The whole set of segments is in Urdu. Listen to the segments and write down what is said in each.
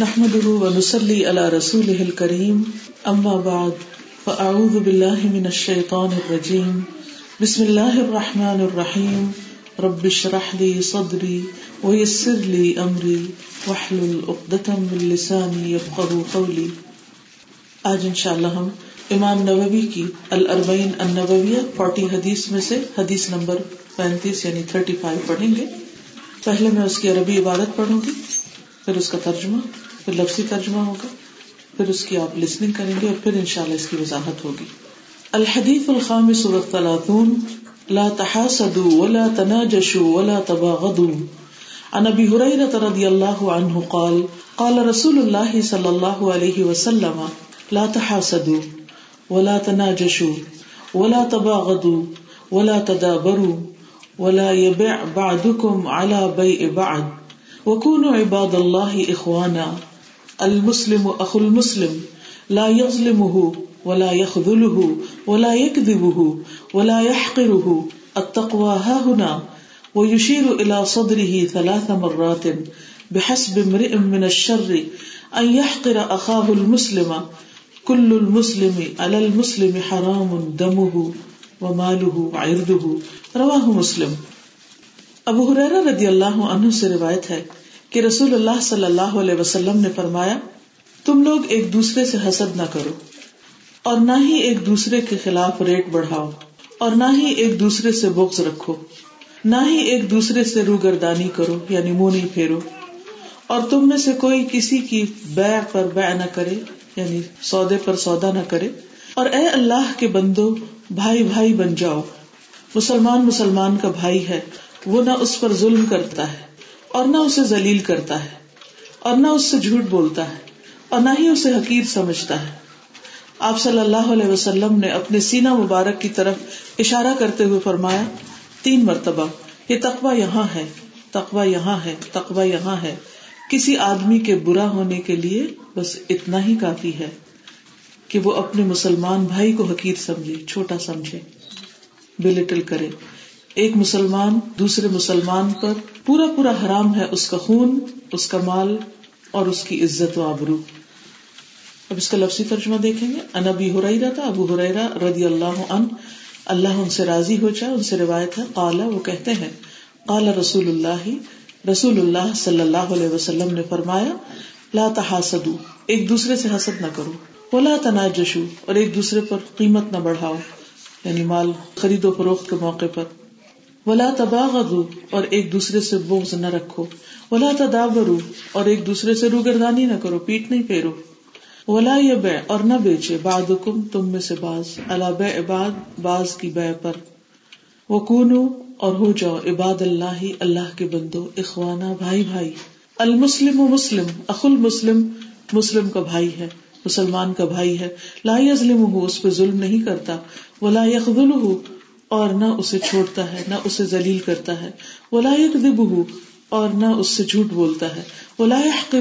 نحمده ونسلي على رسوله الكريم، أما بعد، فأعوذ بالله من الشيطان الرجيم. بسم الله الرحمن الرحيم. رب اشرح لي صدري ويسر لي أمري، واحلل عقدة من لساني يفقهوا قولي. آج انشاءاللہ ہم امام نووی کی الاربعین النوویہ، فورٹی حدیث میں سے حدیث نمبر پینتیس یعنی تھرٹی فائیو پڑھیں گے. پہلے میں اس کی عربی عبادت پڑھوں گی. پھر اس کا ترجمہ، پھر لفظی ترجمہ ہوگا، پھر اس کی آپ لسننگ کریں گے اور پھر انشاءاللہ اس کی وضاحت ہوگی۔ الحدیث الخامس والثلاثون لا تحاسدوا ولا تناجشوا ولا تباغضوا۔ عن ابي هريره رضي الله عنه قال قال رسول الله صلى الله عليه وسلم، لا تحاسدوا ولا تناجشوا ولا تباغضوا ولا تدابروا ولا يبع بعضكم على بيع بعض۔ وكونوا عباد الله اخوانا المسلم اخو المسلم لا يظلمه ولا يخذله ولا يكذبه ولا يحقره التقوى ها هنا ويشير الى صدره ثلاث مرات بحسب امرئ من الشر ان يحقر اخاه المسلم كل المسلم على المسلم حرام دمه وماله وعرضه رواه مسلم۔ ابو حریرہ رضی اللہ عنہ سے روایت ہے کہ رسول اللہ صلی اللہ علیہ وسلم نے فرمایا، تم لوگ ایک دوسرے سے حسد نہ کرو اور نہ ہی ایک دوسرے کے خلاف ریٹ بڑھاؤ اور نہ ہی ایک دوسرے سے بغض رکھو، نہ ہی ایک دوسرے سے روگردانی کرو یعنی منہ نہیں پھیرو۔ اور تم میں سے کوئی کسی کی بیع پر بیع نہ کرے یعنی سودے پر سودا نہ کرے۔ اور اے اللہ کے بندو، بھائی بھائی بن جاؤ۔ مسلمان مسلمان کا بھائی ہے، وہ نہ اس پر ظلم کرتا ہے۔ اور نہ اسے ذلیل کرتا ہے، اور نہ اس سے جھوٹ بولتا ہے، اور نہ ہی اسے حقیر سمجھتا ہے۔ آپ صلی اللہ علیہ وسلم نے اپنے سینا مبارک کی طرف اشارہ کرتے ہوئے فرمایا، تین مرتبہ، یہ تقوی یہاں ہے، تقوی یہاں ہے، تقوی یہاں ہے۔ کسی آدمی کے برا ہونے کے لیے بس اتنا ہی کافی ہے کہ وہ اپنے مسلمان بھائی کو حقیر سمجھے، چھوٹا سمجھے، بلٹل کرے۔ ایک مسلمان دوسرے مسلمان پر پورا پورا حرام ہے اس کا خون، اس کا مال اور اس کی عزت و آبرو۔ اب اس کا لفظی ترجمہ دیکھیں گے۔ ان ابی ہریرا تھا، ابو ہریرا رضی اللہ ان اللہ ان سے راضی ہو جائے، ان سے روایت ہے۔ قالا وہ کہتے ہیں، قال رسول اللہ رسول اللہ صلی اللہ علیہ وسلم نے فرمایا، لا تحاسدو، ایک دوسرے سے حسد نہ کرو۔ ولا تناجشو، اور ایک دوسرے پر قیمت نہ بڑھاؤ۔ یعنی مال خرید و فروخت کے موقع پر۔ ولا تباغضوا، اور ایک دوسرے سے بغض نہ رکھو۔ ولا تدابروا، اور ایک دوسرے سے روگردانی نہ کرو، پیٹ نہیں پھیرو۔ ولا يبيع اور نہ بیچے۔ بعضکم، تم میں سے بعض۔ الا بيع بعض بعض کی بيع پر۔ وکونوا، اور ہو جاؤ۔ عباد اللہ اللہ کے بندو، اخوانا، بھائی بھائی۔ المسلم و مسلم اخ المسلم، مسلم کا بھائی ہے، مسلمان کا بھائی ہے۔ لا يظلمه اس پہ ظلم نہیں کرتا۔ ولا يخذله اور نہ اسے چھوڑتا ہے، نہ اسے ذلیل کرتا ہے۔ وہ لائق دب اور نہ اس سے جھوٹ بولتا ہے۔ وہ لائق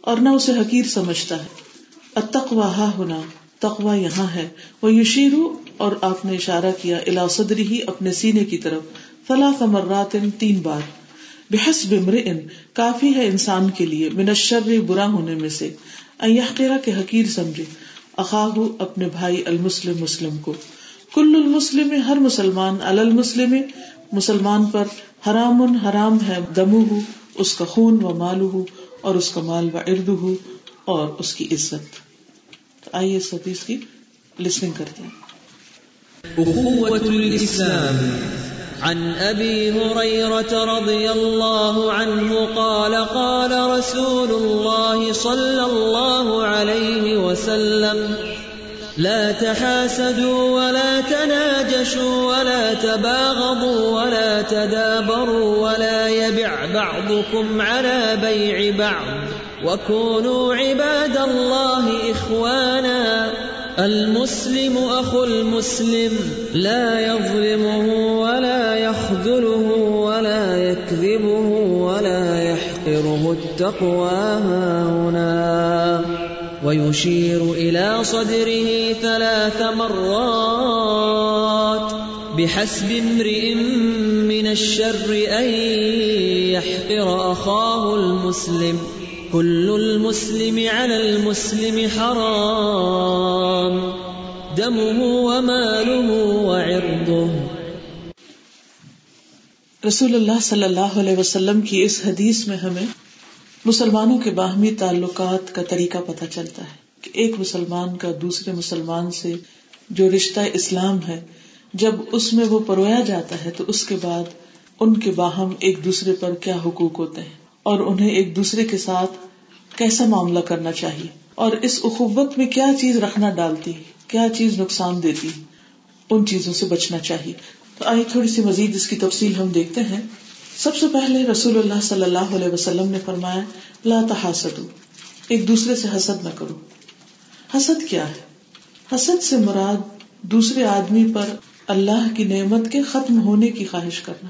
اور نہ اسے حقیر سمجھتا ہے۔ اتقوا ہا ہونا تقوا یہاں ہے۔ وہ یشیرو اور آپ نے اشارہ کیا الا صدری ہی اپنے سینے کی طرف۔ فلا مرات، تین بار۔ بحس بمر کافی ہے انسان کے لیے منشر برا ہونے میں سے۔ یحقیرہ کے حقیر سمجھے۔ اخاہ اپنے بھائی المسلم مسلم کو۔ کل المسلم ہر مسلمان المسلم مسلمان پر حرام حرام ہے دمو ہو اس کا خون و مالو ہو اور اس کا مال و ارد ہو اور اس کی عزت۔ تو آئیے اس حدیث کی لسننگ کرتے ہیں۔ عن ابي هريره رضي الله عنه قال قال رسول الله صلى الله عليه وسلم لا تحاسدوا ولا تناجشوا ولا تباغضوا ولا تدابروا ولا يبع بعضكم على بيع بعض وكونوا عباد الله إخوانا المسلم أخو المسلم لا يظلمه ولا يخذله ولا يكذبه ولا يحقره التقوى هاهنا ويشير إلى صدره ثلاث مرات بحسب امرئ من الشر أن يحقر أخاه المسلم. كل المسلم على المسلم حرام. دمه وماله وعرضه. رسول اللہ صلی اللہ علیہ وسلم کی اس حدیث میں ہمیں مسلمانوں کے باہمی تعلقات کا طریقہ پتہ چلتا ہے کہ ایک مسلمان کا دوسرے مسلمان سے جو رشتہ اسلام ہے، جب اس میں وہ پرویا جاتا ہے تو اس کے بعد ان کے باہم ایک دوسرے پر کیا حقوق ہوتے ہیں؟ اور انہیں ایک دوسرے کے ساتھ کیسا معاملہ کرنا چاہیے؟ اور اس اخوت میں کیا چیز رکھنا ڈالتی؟ کیا چیز نقصان دیتی؟ ان چیزوں سے بچنا چاہیے۔ تو آئیے تھوڑی سی مزید اس کی تفصیل ہم دیکھتے ہیں۔ سب سے پہلے رسول اللہ صلی اللہ علیہ وسلم نے فرمایا، لا تحاسدو، ایک دوسرے سے حسد نہ کرو۔ حسد کیا ہے؟ حسد سے مراد دوسرے آدمی پر اللہ کی نعمت کے ختم ہونے کی خواہش کرنا۔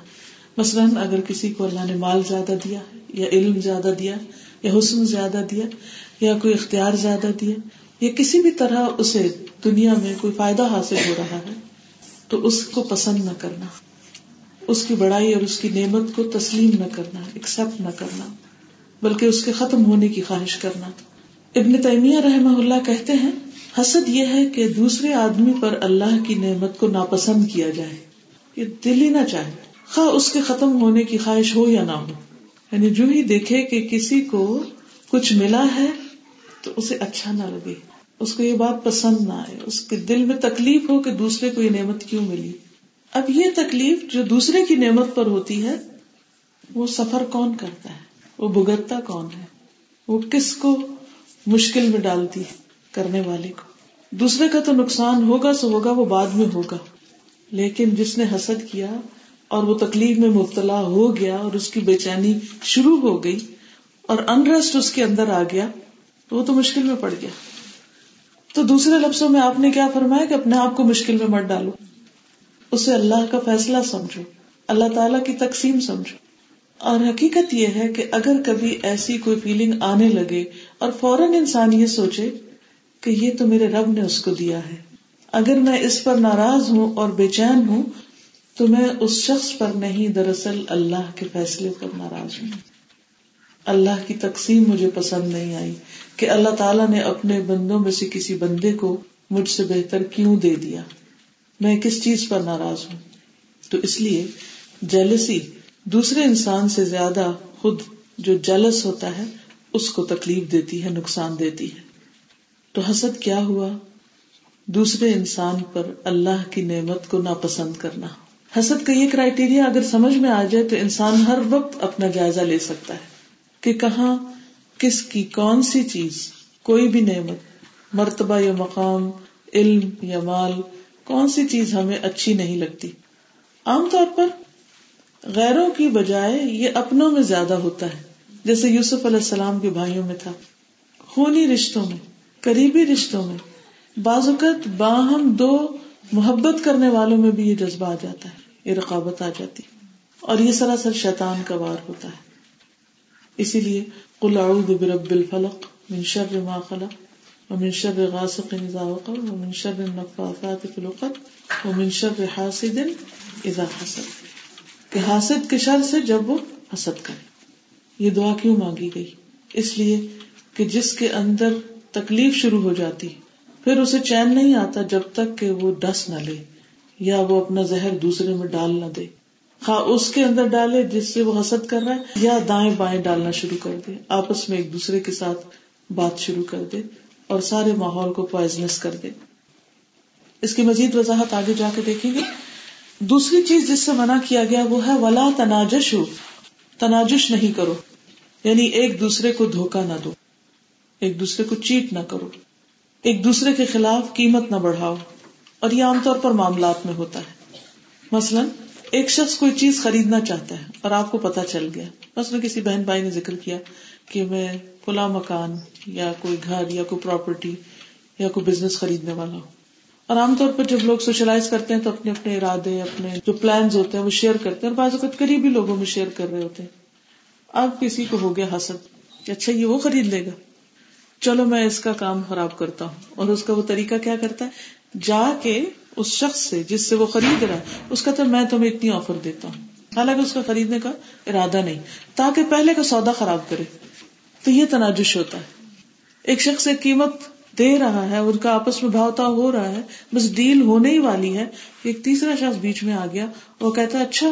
مثلاً اگر کسی کو اللہ نے مال زیادہ دیا، یا علم زیادہ دیا، یا حسن زیادہ دیا، یا کوئی اختیار زیادہ دیا، یا کسی بھی طرح اسے دنیا میں کوئی فائدہ حاصل ہو رہا ہے، تو اس کو پسند نہ کرنا۔ اس کی بڑائی اور اس کی نعمت کو تسلیم نہ کرنا ایکسپٹ نہ کرنا، بلکہ اس کے ختم ہونے کی خواہش کرنا۔ ابن تیمیہ رحمہ اللہ کہتے ہیں، حسد یہ ہے کہ دوسرے آدمی پر اللہ کی نعمت کو ناپسند کیا جائے۔ یہ دل ہی نہ چاہے۔ خواہ اس کے ختم ہونے کی خواہش ہو یا نہ ہو۔ یعنی جو ہی دیکھے کہ کسی کو کچھ ملا ہے، تو اسے اچھا نہ لگے۔ اس کو یہ بات پسند نہ آئے۔ اس کے دل میں تکلیف ہو کہ دوسرے کو یہ نعمت کیوں ملی؟ اب یہ تکلیف جو دوسرے کی نعمت پر ہوتی ہے، وہ سفر کون کرتا ہے؟ وہ بگتتا کون ہے؟ وہ کس کو مشکل میں ڈالتی ہے کرنے والے کو؟ دوسرے کا تو نقصان ہوگا سو ہوگا، وہ بعد میں ہوگا۔ لیکن جس نے حسد کیا اور وہ تکلیف میں مبتلا ہو گیا اور اس کی بے چینی شروع ہو گئی اور انریسٹ اس کے اندر آ گیا، تو وہ تو مشکل میں پڑ گیا۔ تو دوسرے لفظوں میں آپ نے کیا فرمایا کہ اپنے آپ کو مشکل میں مت ڈالو۔ اسے اللہ کا فیصلہ سمجھو، اللہ تعالی کی تقسیم سمجھو۔ اور حقیقت یہ ہے کہ اگر کبھی ایسی کوئی فیلنگ آنے لگے اور فوراً انسان یہ سوچے کہ یہ تو میرے رب نے اس کو دیا ہے۔ اگر میں اس پر ناراض ہوں اور بے چین ہوں، تو میں اس شخص پر نہیں، دراصل اللہ کے فیصلے پر ناراض ہوں۔ اللہ کی تقسیم مجھے پسند نہیں آئی کہ اللہ تعالیٰ نے اپنے بندوں میں سے کسی بندے کو مجھ سے بہتر کیوں دے دیا۔ میں کس چیز پر ناراض ہوں؟ تو اس لیے جیلسی دوسرے انسان سے زیادہ خود جو جلس ہوتا ہے، اس کو تکلیف دیتی ہے، نقصان دیتی ہے۔ تو حسد کیا ہوا؟ دوسرے انسان پر اللہ کی نعمت کو ناپسند کرنا۔ حسد کا یہ کرائٹیریا اگر سمجھ میں آ جائے تو انسان ہر وقت اپنا جائزہ لے سکتا ہے کہ کہاں، کس کی کون سی چیز، کوئی بھی نعمت، مرتبہ یا مقام، علم یا مال کون سی چیز ہمیں اچھی نہیں لگتی؟ عام طور پر غیروں کی بجائے یہ اپنوں میں زیادہ ہوتا ہے۔ جیسے یوسف علیہ السلام کے بھائیوں میں تھا۔ خونی رشتوں میں، قریبی رشتوں میں۔ بعض اوقات باہم دو محبت کرنے والوں میں بھی یہ جذبہ آ جاتا ہے، یہ رقابت آ جاتی اور یہ سراسر شیطان کا وار ہوتا ہے۔ اسی لیے قل اعوذ برب الفلق من شر ما خلق۔ ومن شر غاسق اذا وقب ومن شر النفاثات في العقد، ومن شر حاسد اذا حسد. کہ حاسد کے شر سے جب وہ حسد کرے. یہ دعا کیوں مانگی گئی؟ اس لیے کہ جس کے اندر تکلیف شروع ہو جاتی، پھر اسے چین نہیں آتا جب تک کہ وہ ڈس نہ لے، یا وہ اپنا زہر دوسرے میں ڈال نہ دے۔ خواہ اس کے اندر ڈالے جس سے وہ حسد کر رہا ہے، یا دائیں بائیں ڈالنا شروع کر دے، آپس میں ایک دوسرے کے ساتھ بات شروع کر دے۔ اور سارے ماحول کو پوائزنس کر دے۔ اس کی مزید وضاحت آگے جا کے دیکھیں گے۔ دوسری چیز جس سے منع کیا گیا وہ ہے ولا تناجش ہو تناجش نہیں کرو۔ یعنی ایک دوسرے کو دھوکا نہ دو۔ ایک دوسرے کو چیٹ نہ کرو۔ ایک دوسرے کے خلاف قیمت نہ بڑھاؤ۔ اور یہ عام طور پر معاملات میں ہوتا ہے۔ مثلاً، ایک شخص کوئی چیز خریدنا چاہتا ہے اور آپ کو پتا چل گیا۔ مثلاً کسی بہن بھائی نے ذکر کیا کہ میں کھلا مکان یا کوئی گھر یا کوئی پراپرٹی یا کوئی بزنس خریدنے والا ہوں اور عام طور پر جب لوگ سوشلائز کرتے ہیں تو اپنے اپنے ارادے، اپنے جو پلانز ہوتے ہیں وہ شیئر کرتے ہیں اور بعض اوقات قریبی لوگوں میں شیئر کر رہے ہوتے ہیں۔ اب کسی کو ہو گیا حسد کہ اچھا یہ وہ خرید لے گا۔ چلو میں اس کا کام خراب کرتا ہوں۔ اور اس کا وہ طریقہ کیا کرتا ہے؟ جا کے اس شخص سے جس سے وہ خرید رہا ہے، اس کا تو میں تمہیں اتنی آفر دیتا ہوں۔ حالانکہ اس کا خریدنے کا ارادہ نہیں، تاکہ پہلے کا سودا خراب کرے۔ تو یہ تناجش ہوتا ہے۔ ایک شخص ایک قیمت دے رہا ہے ان کا آپس میں بھاؤتا ہو رہا ہے، بس ڈیل ہونے ہی والی ہے۔ ایک تیسرا شخص بیچ میں آ گیا، وہ کہتا ہے اچھا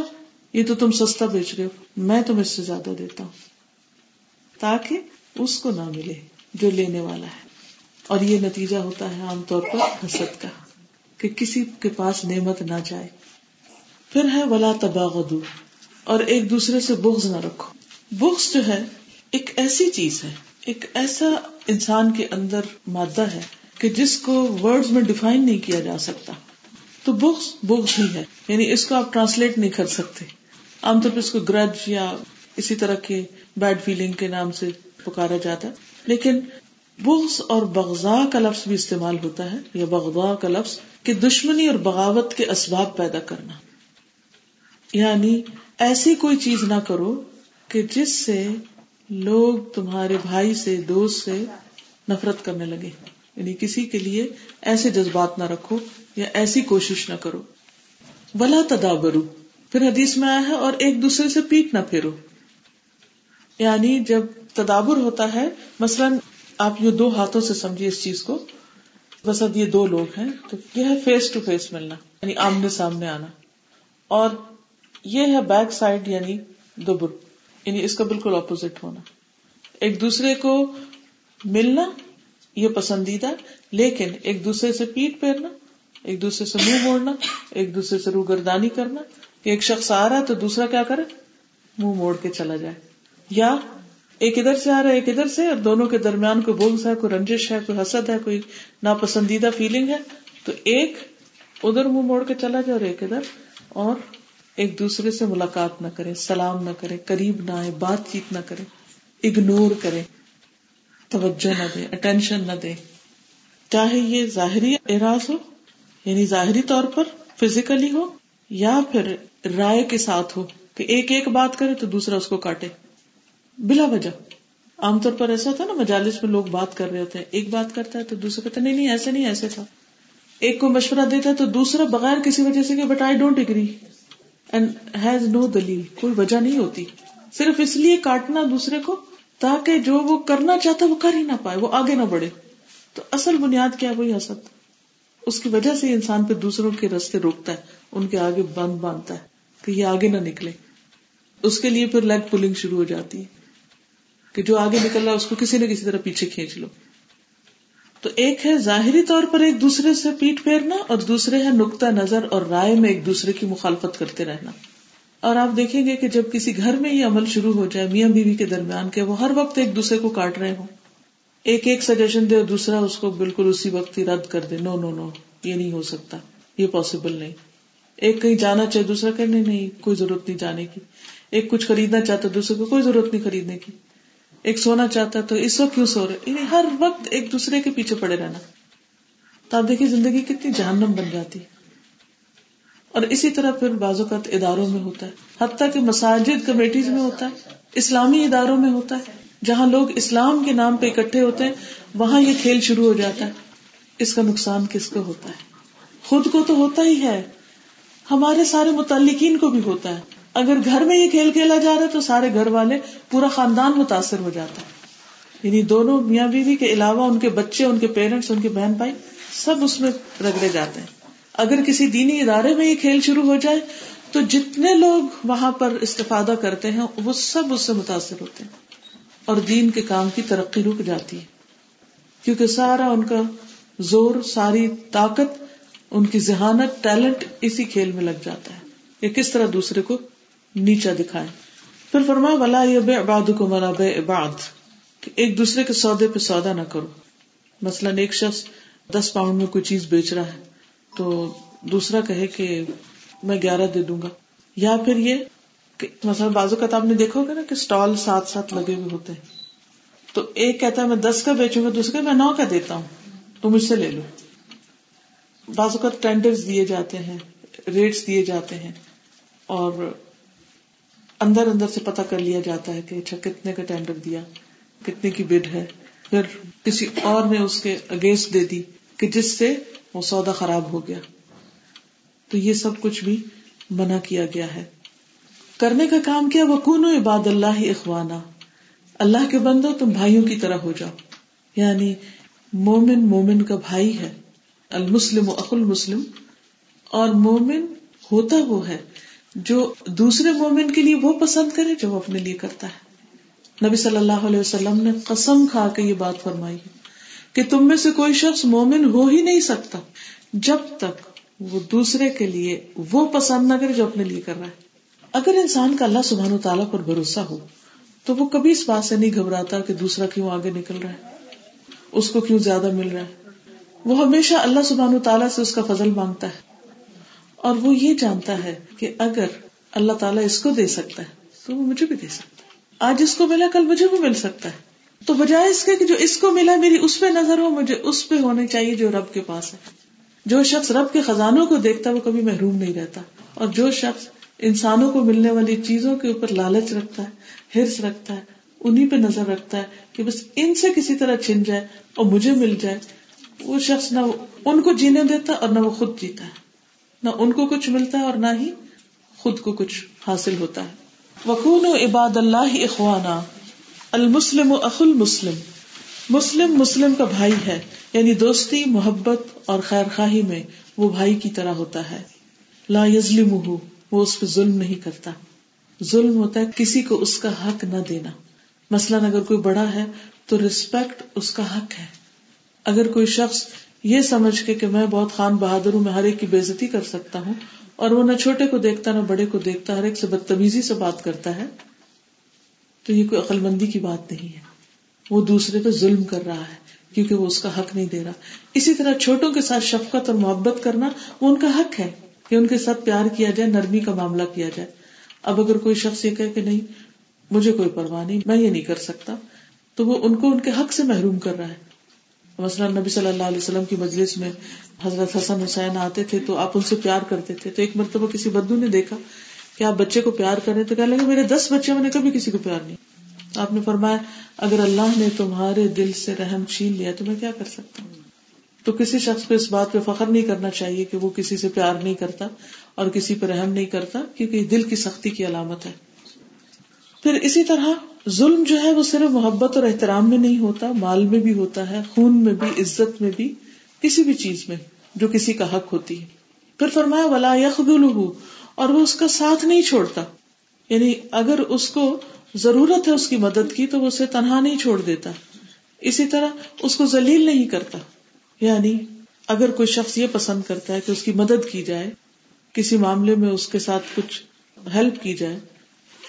یہ تو تم سستا بیچ رہے ہو، میں تم اس سے زیادہ دیتا ہوں۔ تاکہ اس کو نہ ملے جو لینے والا ہے۔ اور یہ نتیجہ ہوتا ہے عام طور پر حسد کا، کہ کسی کے پاس نعمت نہ جائے۔ پھر ہے، ولا تباغدو اور ایک دوسرے سے بغض نہ رکھو۔ بغض جو ہے ایک ایسی چیز ہے، ایک ایسا انسان کے اندر مادہ ہے کہ جس کو ورڈ میں ڈیفائن نہیں کیا جا سکتا۔ تو بغض بغض ہی ہے یعنی اس کو آپ ٹرانسلیٹ نہیں کر سکتے۔ عام طور پہ اس کو گرج یا اسی طرح کے بیڈ فیلنگ کے نام سے پکارا جاتا ہے۔ لیکن بغض اور بغضا کا لفظ بھی استعمال ہوتا ہے، یا بغضا کا لفظ کہ دشمنی اور بغاوت کے اسباب پیدا کرنا۔ یعنی ایسی کوئی چیز نہ کرو کہ جس سے لوگ تمہارے بھائی سے، دوست سے نفرت کرنے لگے۔ یعنی کسی کے لیے ایسے جذبات نہ رکھو یا ایسی کوشش نہ کرو۔ بلا تدابرو پھر حدیث میں آیا ہے اور ایک دوسرے سے پیٹ نہ پھیرو۔ یعنی جب تدابر ہوتا ہے، مثلاً آپ یہ دو ہاتھوں سے سمجھیے اس چیز کو۔ بس اب یہ دو لوگ ہیں، تو یہ ہے فیس ٹو فیس ملنا یعنی آمنے سامنے آنا۔ اور یہ ہے بیک سائڈ یعنی دبر۔ یعنی اس کا بالکل اپوزٹ ہونا۔ ایک دوسرے کو ملنا یہ پسندیدہ، لیکن ایک دوسرے سے پیٹ پھیرنا، ایک دوسرے سے منہ موڑنا، ایک دوسرے سے روگردانی کرنا ایک شخص آ رہا ہے تو دوسرا کیا کرے؟ منہ موڑ کے چلا جائے۔ یا ایک ادھر سے آ رہا ہے، ایک ادھر سے، اور دونوں کے درمیان کوئی بوگس ہے، کوئی رنجش ہے، کوئی حسد ہے، کوئی ناپسندیدہ فیلنگ ہے، تو ایک ادھر منہ موڑ کے چلا جائے اور ایک ادھر اور ایک دوسرے سے ملاقات نہ کرے، سلام نہ کرے، قریب نہ آئے، بات چیت نہ کرے اگنور کرے، توجہ نہ دے اٹینشن نہ دے۔ چاہے یہ ظاہری اعراض ہو یعنی ظاہری طور پر فزیکلی ہو، یا پھر رائے کے ساتھ ہو کہ ایک ایک بات کرے تو دوسرا اس کو کاٹے۔ بلا وجہ۔ عام طور پر ایسا تھا نا، مجالس میں لوگ بات کر رہے ہوتے ہیں، ایک بات کرتا ہے تو دوسرا کہتا نہیں نہیں ایسے نہیں ایسے تھا۔ ایک کو مشورہ دیتا ہے تو دوسرا بغیر کسی وجہ سے کہ but I don't agree and has no دلیل کوئی وجہ نہیں ہوتی. صرف اس لیے کاٹنا دوسرے کو تاکہ جو وہ کرنا چاہتا وہ کر ہی نہ پائے، وہ آگے نہ بڑھے۔ تو اصل بنیاد کیا وہی حسد؟ اس کی وجہ سے انسان پہ دوسروں کے رستے روکتا ہے، ان کے آگے بند باندھتا ہے کہ یہ آگے نہ نکلے۔ اس کے لیے پھر لیگ پولنگ شروع ہو جاتی ہے کہ جو آگے نکل رہا ہے، اس کو کسی نہ کسی طرح پیچھے کھینچ لو۔ تو ایک ہے ظاہری طور پر ایک دوسرے سے پیٹ پھیرنا اور دوسرے ہے نقطہ نظر اور رائے میں ایک دوسرے کی مخالفت کرتے رہنا۔ اور آپ دیکھیں گے کہ جب کسی گھر میں یہ عمل شروع ہو جائے، میاں بیوی کے درمیان کے وہ ہر وقت ایک دوسرے کو کاٹ رہے ہوں۔ ایک ایک سجیشن دے اور دوسرا اس کو بالکل اسی وقت ہی رد کر دے۔ نو نو نو، یہ نہیں ہو سکتا۔ یہ پاسبل نہیں۔ ایک کہیں جانا چاہے دوسرا کرنے نہیں کوئی ضرورت نہیں جانے کی۔ ایک کچھ خریدنا چاہتا دوسرے کو، کوئی ضرورت نہیں خریدنے کی۔ ایک سونا چاہتا تو اس وقت کیوں سو رہے یعنی ہر وقت ایک دوسرے کے پیچھے پڑے رہنا۔ تو آپ دیکھیے زندگی کتنی جہنم بن جاتی اور اسی طرح پھر بعض اوقات اداروں میں ہوتا ہے۔ حتیٰ کہ مساجد کمیٹیز میں ہوتا ہے۔ اسلامی اداروں میں ہوتا ہے۔ جہاں لوگ اسلام کے نام پہ اکٹھے ہوتے ہیں، وہاں یہ کھیل شروع ہو جاتا ہے۔ اس کا نقصان کس کو ہوتا ہے؟ خود کو تو ہوتا ہی ہے۔ ہمارے سارے متعلقین کو بھی ہوتا ہے۔ اگر گھر میں یہ کھیل کھیلا جا رہا ہے تو سارے گھر والے پورا خاندان متاثر ہو جاتا ہے۔ یعنی دونوں میاں بیوی کے علاوہ ان کے بچے، ان کے پیرنٹس ان کے بہن بھائی سب اس میں رگڑے جاتے ہیں۔ اگر کسی دینی ادارے میں یہ کھیل شروع ہو جائے تو جتنے لوگ وہاں پر استفادہ کرتے ہیں، وہ سب اس سے متاثر ہوتے ہیں۔ اور دین کے کام کی ترقی رک جاتی ہے۔ کیونکہ سارا ان کا زور، ساری طاقت، ان کی ذہانت ٹیلنٹ اسی کھیل میں لگ جاتا ہے۔ یا کس طرح دوسرے کو نیچا دکھائے۔ پھر فرما ولا یہ بے عباد کو ملا بے عباد ایک دوسرے کے سودے پہ سودا نہ کرو۔ مثلاً ایک شخص دس پاؤنڈ میں کوئی چیز بیچ رہا ہے، تو دوسرا کہے کہ میں گیارہ دے دوں گا۔ یا پھر یہ مثلاً بازو کا آپ نے دیکھو گے نا کہ اسٹال ساتھ ساتھ لگے ہوئے ہوتے ہیں۔ تو ایک کہتا ہے، میں دس کا بیچوں گا، دوسرے میں نو کا دیتا ہوں۔ تو مجھ سے لے لو۔ بازو کا ٹینڈر دیے جاتے ہیں، ریٹس دیے جاتے ہیں۔ اور اندر اندر سے پتا کر لیا جاتا ہے کہ اچھا کتنے کا ٹینڈر دیا، کتنے کی بڈ ہے۔ پھر کسی اور نے اس کے اگینسٹ دے دی کہ جس سے وہ سودا خراب ہو گیا۔ تو یہ سب کچھ بھی منع کیا گیا ہے۔ کرنے کا کام کیا؟ وہ کون عباد اللہ اخوانا اللہ کے بندو، تم بھائیوں کی طرح ہو جاؤ۔ یعنی مومن مومن کا بھائی ہے، المسلم و اخ المسلم، اور مومن ہوتا وہ ہے۔ جو دوسرے مومن کے لیے وہ پسند کرے جو وہ اپنے لیے کرتا ہے۔ نبی صلی اللہ علیہ وسلم نے قسم کھا کے یہ بات فرمائی کہ تم میں سے کوئی شخص مومن ہو ہی نہیں سکتا جب تک وہ دوسرے کے لیے وہ پسند نہ کرے جو اپنے لیے کر رہا ہے۔ اگر انسان کا اللہ سبحان تعالیٰ پر بھروسہ ہو تو وہ کبھی اس بات سے نہیں گھبراتا کہ دوسرا کیوں آگے نکل رہا ہے، اس کو کیوں زیادہ مل رہا ہے۔ وہ ہمیشہ اللہ سبحان تعالیٰ سے اس کا فضل مانگتا ہے۔ اور وہ یہ جانتا ہے کہ اگر اللہ تعالیٰ اس کو دے سکتا ہے، تو وہ مجھے بھی دے سکتا ہے۔ آج اس کو ملا، کل مجھے بھی مل سکتا ہے۔ تو بجائے اس کے کہ جو اس کو ملا، میری اس پہ نظر ہو، مجھے اس پہ ہونی چاہیے جو رب کے پاس ہے۔ جو شخص رب کے خزانوں کو دیکھتا ہے وہ کبھی محروم نہیں رہتا۔ اور جو شخص انسانوں کو ملنے والی چیزوں کے اوپر لالچ رکھتا ہے، ہرس رکھتا ہے انہیں پہ نظر رکھتا ہے کہ بس ان سے کسی طرح چھن جائے اور مجھے مل جائے، وہ شخص نہ ان کو جینے دیتا اور نہ وہ خود جیتا ہے۔ نہ ان کو کچھ ملتا ہے اور نہ ہی خود کو کچھ حاصل ہوتا ہے۔ وکون و عباد اللہ اخوانا المسلم و اخ المسلم۔ مسلم مسلم کا بھائی ہے یعنی دوستی، محبت اور خیر خواہی میں وہ بھائی کی طرح ہوتا ہے۔ لا یزلم وہ اس پہ ظلم نہیں کرتا۔ ظلم ہوتا ہے کسی کو اس کا حق نہ دینا۔ مثلاً اگر کوئی بڑا ہے تو ریسپیکٹ اس کا حق ہے۔ اگر کوئی شخص یہ سمجھ کے کہ میں بہت خان بہادر ہوں، میں ہر ایک کی بےزتی کر سکتا ہوں، اور وہ نہ چھوٹے کو دیکھتا، نہ بڑے کو دیکھتا، ہر ایک سے بدتمیزی سے بات کرتا ہے، تو یہ کوئی عقل مندی کی بات نہیں ہے۔ وہ دوسرے پہ ظلم کر رہا ہے، کیونکہ وہ اس کا حق نہیں دے رہا۔ اسی طرح چھوٹوں کے ساتھ شفقت اور محبت کرنا، وہ ان کا حق ہے کہ ان کے ساتھ پیار کیا جائے، نرمی کا معاملہ کیا جائے۔ اب اگر کوئی شخص یہ کہ نہیں، مجھے کوئی پرواہ نہیں، میں یہ نہیں کر سکتا، تو وہ ان کو ان کے حق سے محروم کر رہا ہے۔ مثلاً نبی صلی اللہ علیہ وسلم کی مجلس میں حضرت حسن حسین آتے تھے تو آپ ان سے پیار کرتے تھے تو ایک مرتبہ کسی بدو نے دیکھا کہ آپ بچے کو پیار کریں تو کہنے لگے میرے دس بچے میں نے کبھی کسی کو پیار نہیں آپ نے فرمایا، اگر اللہ نے تمہارے دل سے رحم چھین لیا تو میں کیا کر سکتا ہوں؟ تو کسی شخص کو اس بات پہ فخر نہیں کرنا چاہیے کہ وہ کسی سے پیار نہیں کرتا اور کسی پہ رحم نہیں کرتا، کیونکہ دل کی سختی کی علامت ہے۔ پھر اسی طرح ظلم جو ہے وہ صرف محبت اور احترام میں نہیں ہوتا، مال میں بھی ہوتا ہے، خون میں بھی، عزت میں بھی، کسی بھی چیز میں جو کسی کا حق ہوتی ہے۔ پھر فرمایا، ولا اور وہ اس کا ساتھ نہیں چھوڑتا۔ یعنی اگر اس کو ضرورت ہے اس کی مدد کی، تو وہ اسے تنہا نہیں چھوڑ دیتا۔ اسی طرح اس کو ذلیل نہیں کرتا۔ یعنی اگر کوئی شخص یہ پسند کرتا ہے کہ اس کی مدد کی جائے، کسی معاملے میں اس کے ساتھ کچھ ہیلپ کی جائے،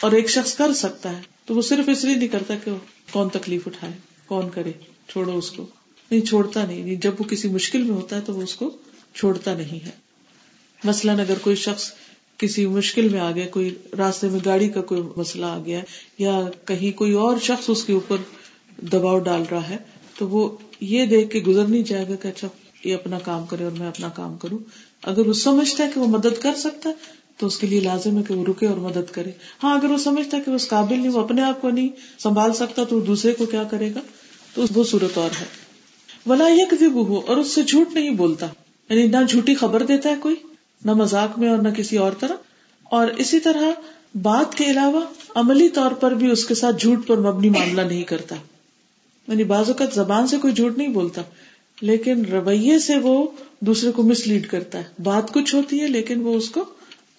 اور ایک شخص کر سکتا ہے تو وہ صرف اس لیے نہیں کرتا کہ کون تکلیف اٹھائے، کون کرے، چھوڑو اس کو۔ نہیں، چھوڑتا نہیں، جب وہ کسی مشکل میں ہوتا ہے تو وہ اس کو چھوڑتا نہیں ہے۔ مثلاً اگر کوئی شخص کسی مشکل میں آ گیا، کوئی راستے میں گاڑی کا کوئی مسئلہ آ گیا، یا کہیں کوئی اور شخص اس کے اوپر دباؤ ڈال رہا ہے، تو وہ یہ دیکھ کے گزر نہیں جائے گا کہ اچھا یہ اپنا کام کرے اور میں اپنا کام کروں۔ اگر وہ سمجھتا ہے کہ وہ مدد کر سکتا ہے تو اس کے لیے لازم ہے کہ وہ رکے اور مدد کرے۔ ہاں اگر وہ سمجھتا ہے کہ اس قابل نہیں، وہ اپنے آپ کو نہیں سنبھال سکتا، تو دوسرے کو کیا کرے گا؟ تو وہ صورت اور ہے۔ ولا یک ہو اور اس سے جھوٹ نہیں بولتا۔ یعنی نہ جھوٹی خبر دیتا ہے کوئی، نہ مزاق میں اور نہ کسی اور طرح۔ اور اسی طرح بات کے علاوہ عملی طور پر بھی اس کے ساتھ جھوٹ پر مبنی معاملہ نہیں کرتا۔ یعنی بعض اوقات زبان سے کوئی جھوٹ نہیں بولتا، لیکن رویے سے وہ دوسرے کو مس لیڈ کرتا ہے۔ بات کچھ ہوتی ہے، لیکن وہ اس کو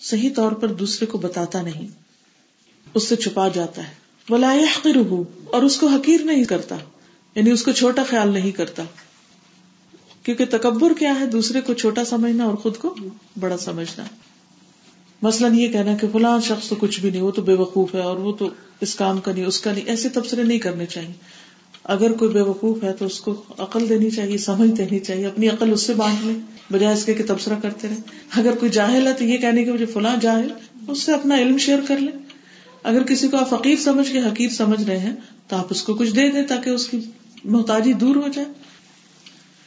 صحیح طور پر دوسرے کو بتاتا نہیں۔ اس سے چھپا جاتا ہے۔ ولا اور اس کو حقیر نہیں کرتا۔ یعنی اس کو چھوٹا خیال نہیں کرتا۔ کیونکہ تکبر کیا ہے؟ دوسرے کو چھوٹا سمجھنا اور خود کو بڑا سمجھنا۔ مثلاً یہ کہنا کہ فلاں شخص تو کچھ بھی نہیں، وہ تو بے وقوف ہے اور وہ تو اس کام کا نہیں، اس کا نہیں، ایسے تبصرے نہیں کرنے چاہیے۔ اگر کوئی بے وقوف ہے تو اس کو عقل دینی چاہیے، سمجھ دینی چاہیے، اپنی عقل اس سے بانٹ لے۔ بجائے اس کے کہ تبصرہ کرتے رہے۔ اگر کوئی جاہل ہے تو یہ کہنے کے فلاں جاہل، اس سے اپنا علم شیئر کر لے۔ اگر کسی کو آپ فقیر سمجھ کے حقیر سمجھ رہے ہیں، تو آپ اس کو کچھ دے دیں تاکہ اس کی محتاجی دور ہو جائے۔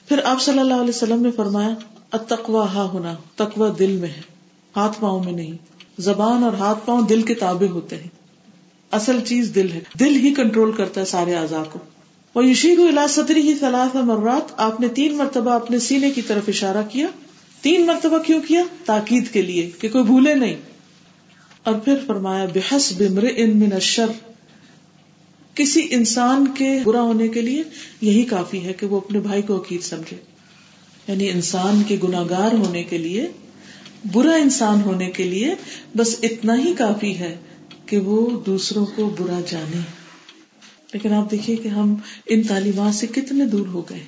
پھر آپ صلی اللہ علیہ وسلم نے فرمایا اتقوا ہا ہونا تقوا دل میں ہے، ہاتھ پاؤں میں نہیں۔ زبان اور ہاتھ پاؤں دل کے تابع ہوتے ہیں۔ اصل چیز دل ہے۔ دل ہی کنٹرول کرتا ہے سارے اعضاء کو۔ وہ یشید صدری ہی صلاح مرات۔ آپ نے تین مرتبہ اپنے سینے کی طرف اشارہ کیا۔ تین مرتبہ کیوں کیا؟ تاکید کے لیے کہ کوئی بھولے نہیں۔ اور پھر فرمایا بحس بمر ان من الشر۔ کسی انسان کے برا ہونے کے لیے یہی کافی ہے کہ وہ اپنے بھائی کو حقیر سمجھے۔ یعنی انسان کے گناگار ہونے کے لیے، برا انسان ہونے کے لیے بس اتنا ہی کافی ہے کہ وہ دوسروں کو برا جانے۔ لیکن آپ دیکھیے کہ ہم ان تعلیمات سے کتنے دور ہو گئے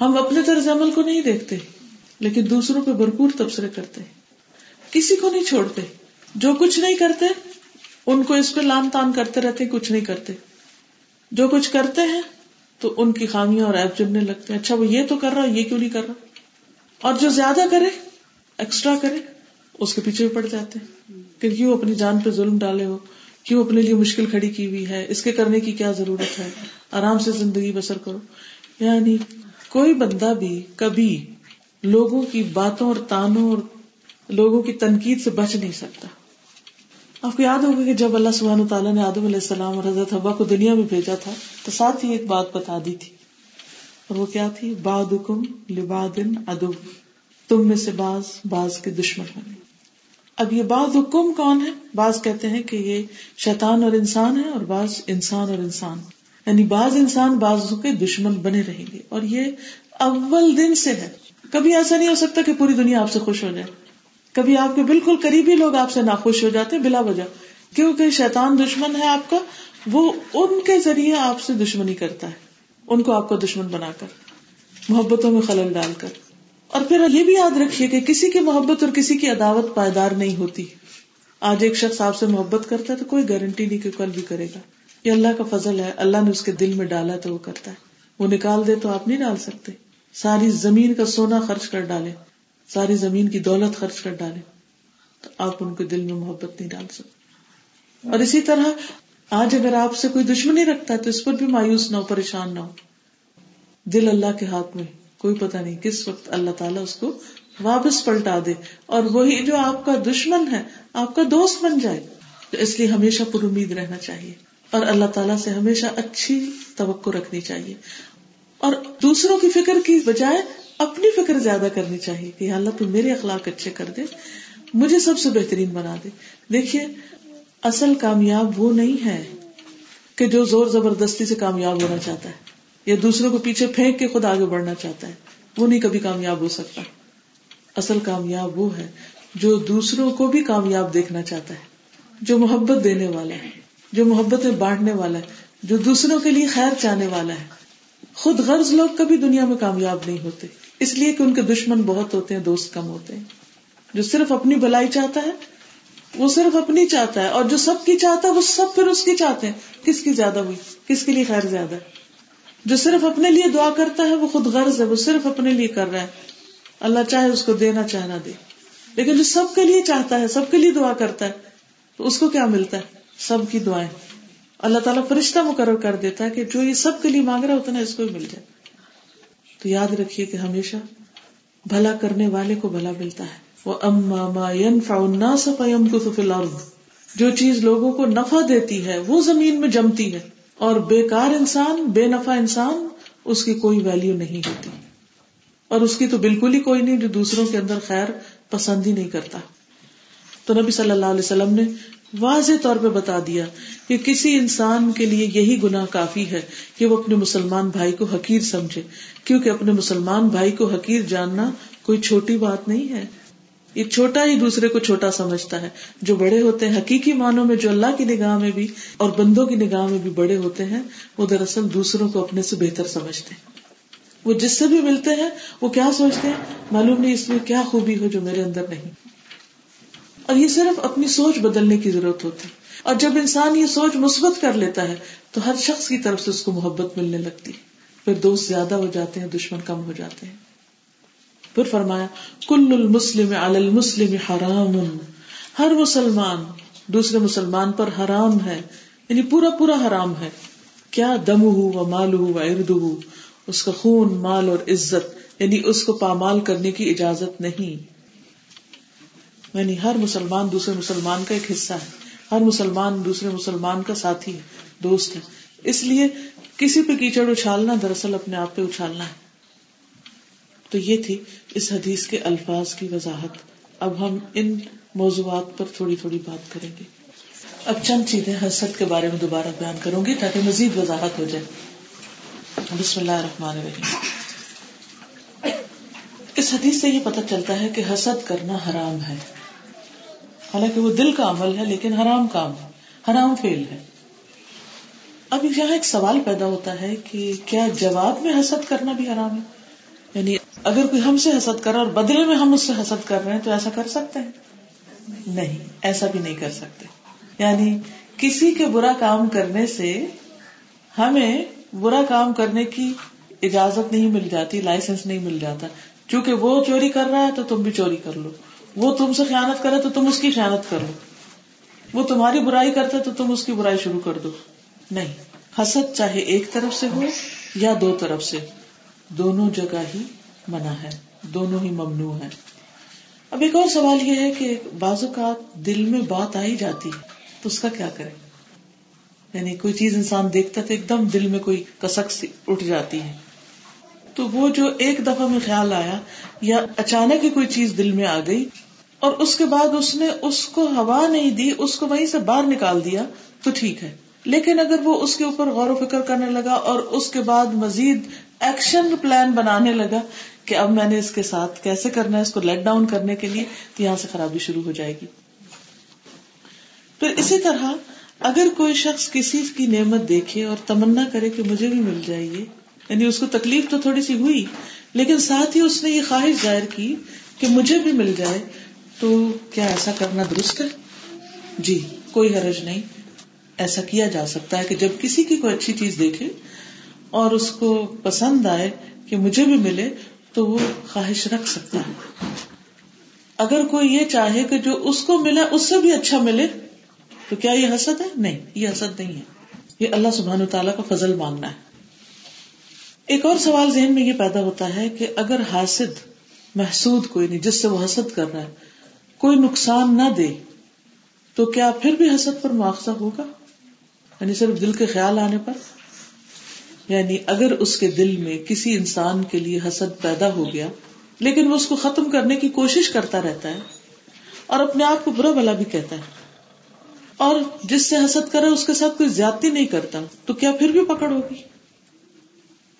ہم اپنے طرز عمل کو نہیں دیکھتے، لیکن دوسروں پہ بھرپور تبصرے کرتے کسی کو نہیں چھوڑتے۔ جو کچھ نہیں کرتے، ان کو اس پہ لان تان کرتے رہتے، کچھ نہیں کرتے۔ جو کچھ کرتے ہیں، تو ان کی خامیاں اور ایپ جمنے لگتے ہیں۔ اچھا وہ یہ تو کر رہا، یہ کیوں نہیں کر رہا؟ اور جو زیادہ کرے ایکسٹرا کرے، اس کے پیچھے بھی پڑ جاتے ہیں۔ کہ کیوں اپنی جان پہ ظلم ڈالے ہو؟ کیوں اپنے لیے مشکل کھڑی کی ہوئی ہے؟ اس کے کرنے کی کیا ضرورت ہے؟ آرام سے زندگی بسر کرو۔ یعنی کوئی بندہ بھی کبھی لوگوں کی باتوں اور تانوں اور لوگوں کی تنقید سے بچ نہیں سکتا۔ آپ کو یاد ہوگا کہ جب اللہ سبحانہ تعالیٰ نے آدم علیہ السلام اور حضرت حبا کو دنیا میں بھیجا تھا، تو ساتھ ہی ایک بات بتا دی تھی۔ اور وہ کیا تھی؟ باد حکم لبادن ادب تم میں سے باز باز کے دشمن ہونے اب یہ بعض حکم کون ہے؟ بعض کہتے ہیں کہ یہ شیطان اور انسان ہے اور بعض انسان اور انسان۔ یعنی بعض انسان بعض کے دشمن بنے رہیں گے۔ اور یہ اول دن سے ہے۔ کبھی ایسا نہیں ہو سکتا کہ پوری دنیا آپ سے خوش ہو جائے۔ کبھی آپ کے بالکل قریبی لوگ آپ سے ناخوش ہو جاتے بلا وجہ۔ کیونکہ شیطان دشمن ہے آپ کا، وہ ان کے ذریعے آپ سے دشمنی کرتا ہے۔ ان کو آپ کا دشمن بنا کر، محبتوں میں خلل ڈال کر۔ اور پھر یہ بھی یاد رکھیے کہ کسی کی محبت اور کسی کی عداوت پائیدار نہیں ہوتی۔ آج ایک شخص آپ سے محبت کرتا ہے تو کوئی گارنٹی نہیں کہ کل بھی کرے گا۔ یہ اللہ کا فضل ہے۔ اللہ نے اس کے دل میں ڈالا تو وہ کرتا ہے۔ وہ نکال دے تو آپ نہیں ڈال سکتے۔ ساری زمین کا سونا خرچ کر ڈالے۔ ساری زمین کی دولت خرچ کر ڈالے۔ تو آپ ان کے دل میں محبت نہیں ڈال سکتے۔ اور اسی طرح آج اگر آپ سے کوئی دشمنی رکھتا ہے تو اس پر بھی مایوس نہ ہو، پریشان نہ ہو۔ دل اللہ کے ہاتھ میں۔ کوئی پتہ نہیں کس وقت اللہ تعالیٰ اس کو واپس پلٹا دے۔ اور وہی جو آپ کا دشمن ہے، آپ کا دوست بن جائے۔ تو اس لیے ہمیشہ پر امید رہنا چاہیے۔ اور اللہ تعالیٰ سے ہمیشہ اچھی توقع رکھنی چاہیے۔ اور دوسروں کی فکر کی بجائے اپنی فکر زیادہ کرنی چاہیے کہ اللہ تو میرے اخلاق اچھے کر دے، مجھے سب سے بہترین بنا دے۔ دیکھیے، اصل کامیاب وہ نہیں ہے کہ جو زور زبردستی سے کامیاب ہونا چاہتا ہے۔ یا دوسروں کو پیچھے پھینک کے خود آگے بڑھنا چاہتا ہے۔ وہ نہیں کبھی کامیاب ہو سکتا۔ اصل کامیاب وہ ہے جو دوسروں کو بھی کامیاب دیکھنا چاہتا ہے، جو محبت دینے والا ہے، جو محبت بانٹنے والا ہے، جو دوسروں کے لیے خیر چاہنے والا ہے۔ خود غرض لوگ کبھی دنیا میں کامیاب نہیں ہوتے۔ اس لیے کہ ان کے دشمن بہت ہوتے ہیں، دوست کم ہوتے ہیں۔ جو صرف اپنی بلائی چاہتا ہے، وہ صرف اپنی چاہتا ہے۔ اور جو سب کی چاہتا ہے، وہ سب پھر اس کی چاہتے ہیں۔ کس کی زیادہ ہوئی؟ کس کے لیے خیر زیادہ ہے؟ جو صرف اپنے لیے دعا کرتا ہے وہ خود غرض ہے، وہ صرف اپنے لیے کر رہا ہے۔ اللہ چاہے اس کو دینا، چاہنا دے۔ لیکن جو سب کے لیے چاہتا ہے، سب کے لیے دعا کرتا ہے، تو اس کو کیا ملتا ہے؟ سب کی دعائیں۔ اللہ تعالیٰ فرشتہ مقرر کر دیتا ہے کہ جو یہ سب کے لیے مانگ رہا ہوتا ہے اس کو بھی مل جائے۔ تو یاد رکھیے کہ ہمیشہ بھلا کرنے والے کو بھلا ملتا ہے۔ وہ اما سفیم جو چیز لوگوں کو نفع دیتی ہے، وہ زمین میں جمتی ہے۔ اور بیکار انسان، بے نفع انسان، اس کی کوئی ویلو نہیں ہوتی۔ اور اس کی تو بالکل ہی کوئی نہیں جو دوسروں کے اندر خیر پسند ہی نہیں کرتا۔ تو نبی صلی اللہ علیہ وسلم نے واضح طور پہ بتا دیا کہ کسی انسان کے لیے یہی گناہ کافی ہے کہ وہ اپنے مسلمان بھائی کو حقیر سمجھے، کیونکہ اپنے مسلمان بھائی کو حقیر جاننا کوئی چھوٹی بات نہیں ہے۔ یہ چھوٹا ہی دوسرے کو چھوٹا سمجھتا ہے۔ جو بڑے ہوتے ہیں، حقیقی معنوں میں جو اللہ کی نگاہ میں بھی اور بندوں کی نگاہ میں بھی بڑے ہوتے ہیں، وہ دراصل دوسروں کو اپنے سے بہتر سمجھتے ہیں۔ وہ جس سے بھی ملتے ہیں، وہ کیا سوچتے ہیں؟ معلوم نہیں اس میں کیا خوبی ہو جو میرے اندر نہیں۔ اور یہ صرف اپنی سوچ بدلنے کی ضرورت ہوتی۔ اور جب انسان یہ سوچ مثبت کر لیتا ہے، تو ہر شخص کی طرف سے اس کو محبت ملنے لگتی۔ پھر دوست زیادہ ہو جاتے ہیں، دشمن کم ہو جاتے ہیں۔ پھر فرمایا، کل المسلم المسلم حرام. ہر مسلمان، دوسرے مسلمان پر حرام ہے یعنی پورا پورا حرام ہے. کیا دم ہو و مال ہو و ارد ہو اس کا خون، مال اور عزت یعنی اس کو پامال کرنے کی اجازت نہیں. یعنی ہر مسلمان دوسرے مسلمان کا ایک حصہ ہے، ہر مسلمان دوسرے مسلمان کا ساتھی ہے، دوست ہے. اس لیے کسی پہ کیچڑ اچھالنا دراصل اپنے آپ پہ اچھالنا ہے۔ تو یہ تھی اس حدیث کے الفاظ کی وضاحت۔ اب ہم ان موضوعات پر تھوڑی تھوڑی بات کریں گے۔ اب چند چیزیں حسد کے بارے میں دوبارہ بیان کروں گی تاکہ مزید وضاحت ہو جائے۔ بسم اللہ الرحمن الرحیم۔ اس حدیث سے یہ پتہ چلتا ہے کہ حسد کرنا حرام ہے۔ حالانکہ وہ دل کا عمل ہے، لیکن حرام کام ہے، حرام فیل ہے۔ اب یہاں ایک سوال پیدا ہوتا ہے کہ کیا جواب میں حسد کرنا بھی حرام ہے؟ یعنی اگر کوئی ہم سے حسد کر رہا اور بدلے میں ہم اس سے حسد کر رہے ہیں تو ایسا کر سکتے ہیں؟ نہیں، ایسا بھی نہیں کر سکتے۔ یعنی کسی کے برا کام کرنے سے ہمیں برا کام کرنے کی اجازت نہیں مل جاتی، لائسنس نہیں مل جاتا۔ چونکہ وہ چوری کر رہا ہے تو تم بھی چوری کر لو۔ وہ تم سے خیالت کرے تو تم اس کی خیالت کر لو۔ وہ تمہاری برائی کرتا تو تم اس کی برائی شروع کر دو۔ نہیں، حسد چاہے ایک طرف سے ہو یا دو طرف سے، دونوں جگہ ہی منع ہے، دونوں ہی ممنوع ہے اب ایک اور سوال یہ ہے کہ بعض اوقات دل میں بات آئی جاتی ہے، تو اس کا کیا کرے یعنی کوئی چیز انسان دیکھتا تو ایک دم دل میں کوئی کسک سی اٹھ جاتی ہے۔ تو وہ جو ایک دفعہ میں خیال آیا یا اچانک ہی کوئی چیز دل میں آ گئی اور اس کے بعد اس نے اس کو ہوا نہیں دی، اس کو وہیں سے باہر نکال دیا، تو ٹھیک ہے۔ لیکن اگر وہ اس کے اوپر غور و فکر کرنے لگا اور اس کے بعد مزید ایکشن پلان بنانے لگا کہ اب میں نے اس کے ساتھ کیسے کرنا ہے اس کو لیٹ ڈاؤن کرنے کے لیے، تو یہاں سے خرابی شروع ہو جائے گی۔ پھر اسی طرح اگر کوئی شخص کسی کی نعمت دیکھے اور تمنا کرے کہ مجھے بھی مل جائے یعنی اس کو تکلیف تو تھوڑی سی ہوئی، لیکن ساتھ ہی اس نے یہ خواہش ظاہر کی کہ مجھے بھی مل جائے، تو کیا ایسا کرنا درست ہے؟ جی کوئی حرج نہیں۔ ایسا کیا جا سکتا ہے کہ جب کسی کی کوئی اچھی چیز دیکھے اور اس کو پسند آئے کہ مجھے بھی ملے تو وہ خواہش رکھ سکتا ہے۔ اگر کوئی یہ چاہے کہ جو اس کو ملا اس سے بھی اچھا ملے تو کیا یہ حسد ہے؟ نہیں، یہ حسد نہیں ہے۔ یہ اللہ سبحان تعالیٰ کا فضل مانگنا ہے۔ ایک اور سوال ذہن میں یہ پیدا ہوتا ہے کہ اگر حاسد، محسود کوئی نہیں، جس سے وہ حسد کر رہا ہے، کوئی نقصان نہ دے تو کیا پھر بھی حسد پر مواخذہ ہوگا؟ یعنی صرف دل کے خیال آنے پر؟ یعنی اگر اس کے دل میں کسی انسان کے لیے حسد پیدا ہو گیا، لیکن وہ اس کو ختم کرنے کی کوشش کرتا رہتا ہے اور اپنے آپ کو برا بلا بھی کہتا ہے، اور جس سے حسد کرے اس کے ساتھ کوئی زیادتی نہیں کرتا، تو کیا پھر بھی پکڑ ہوگی؟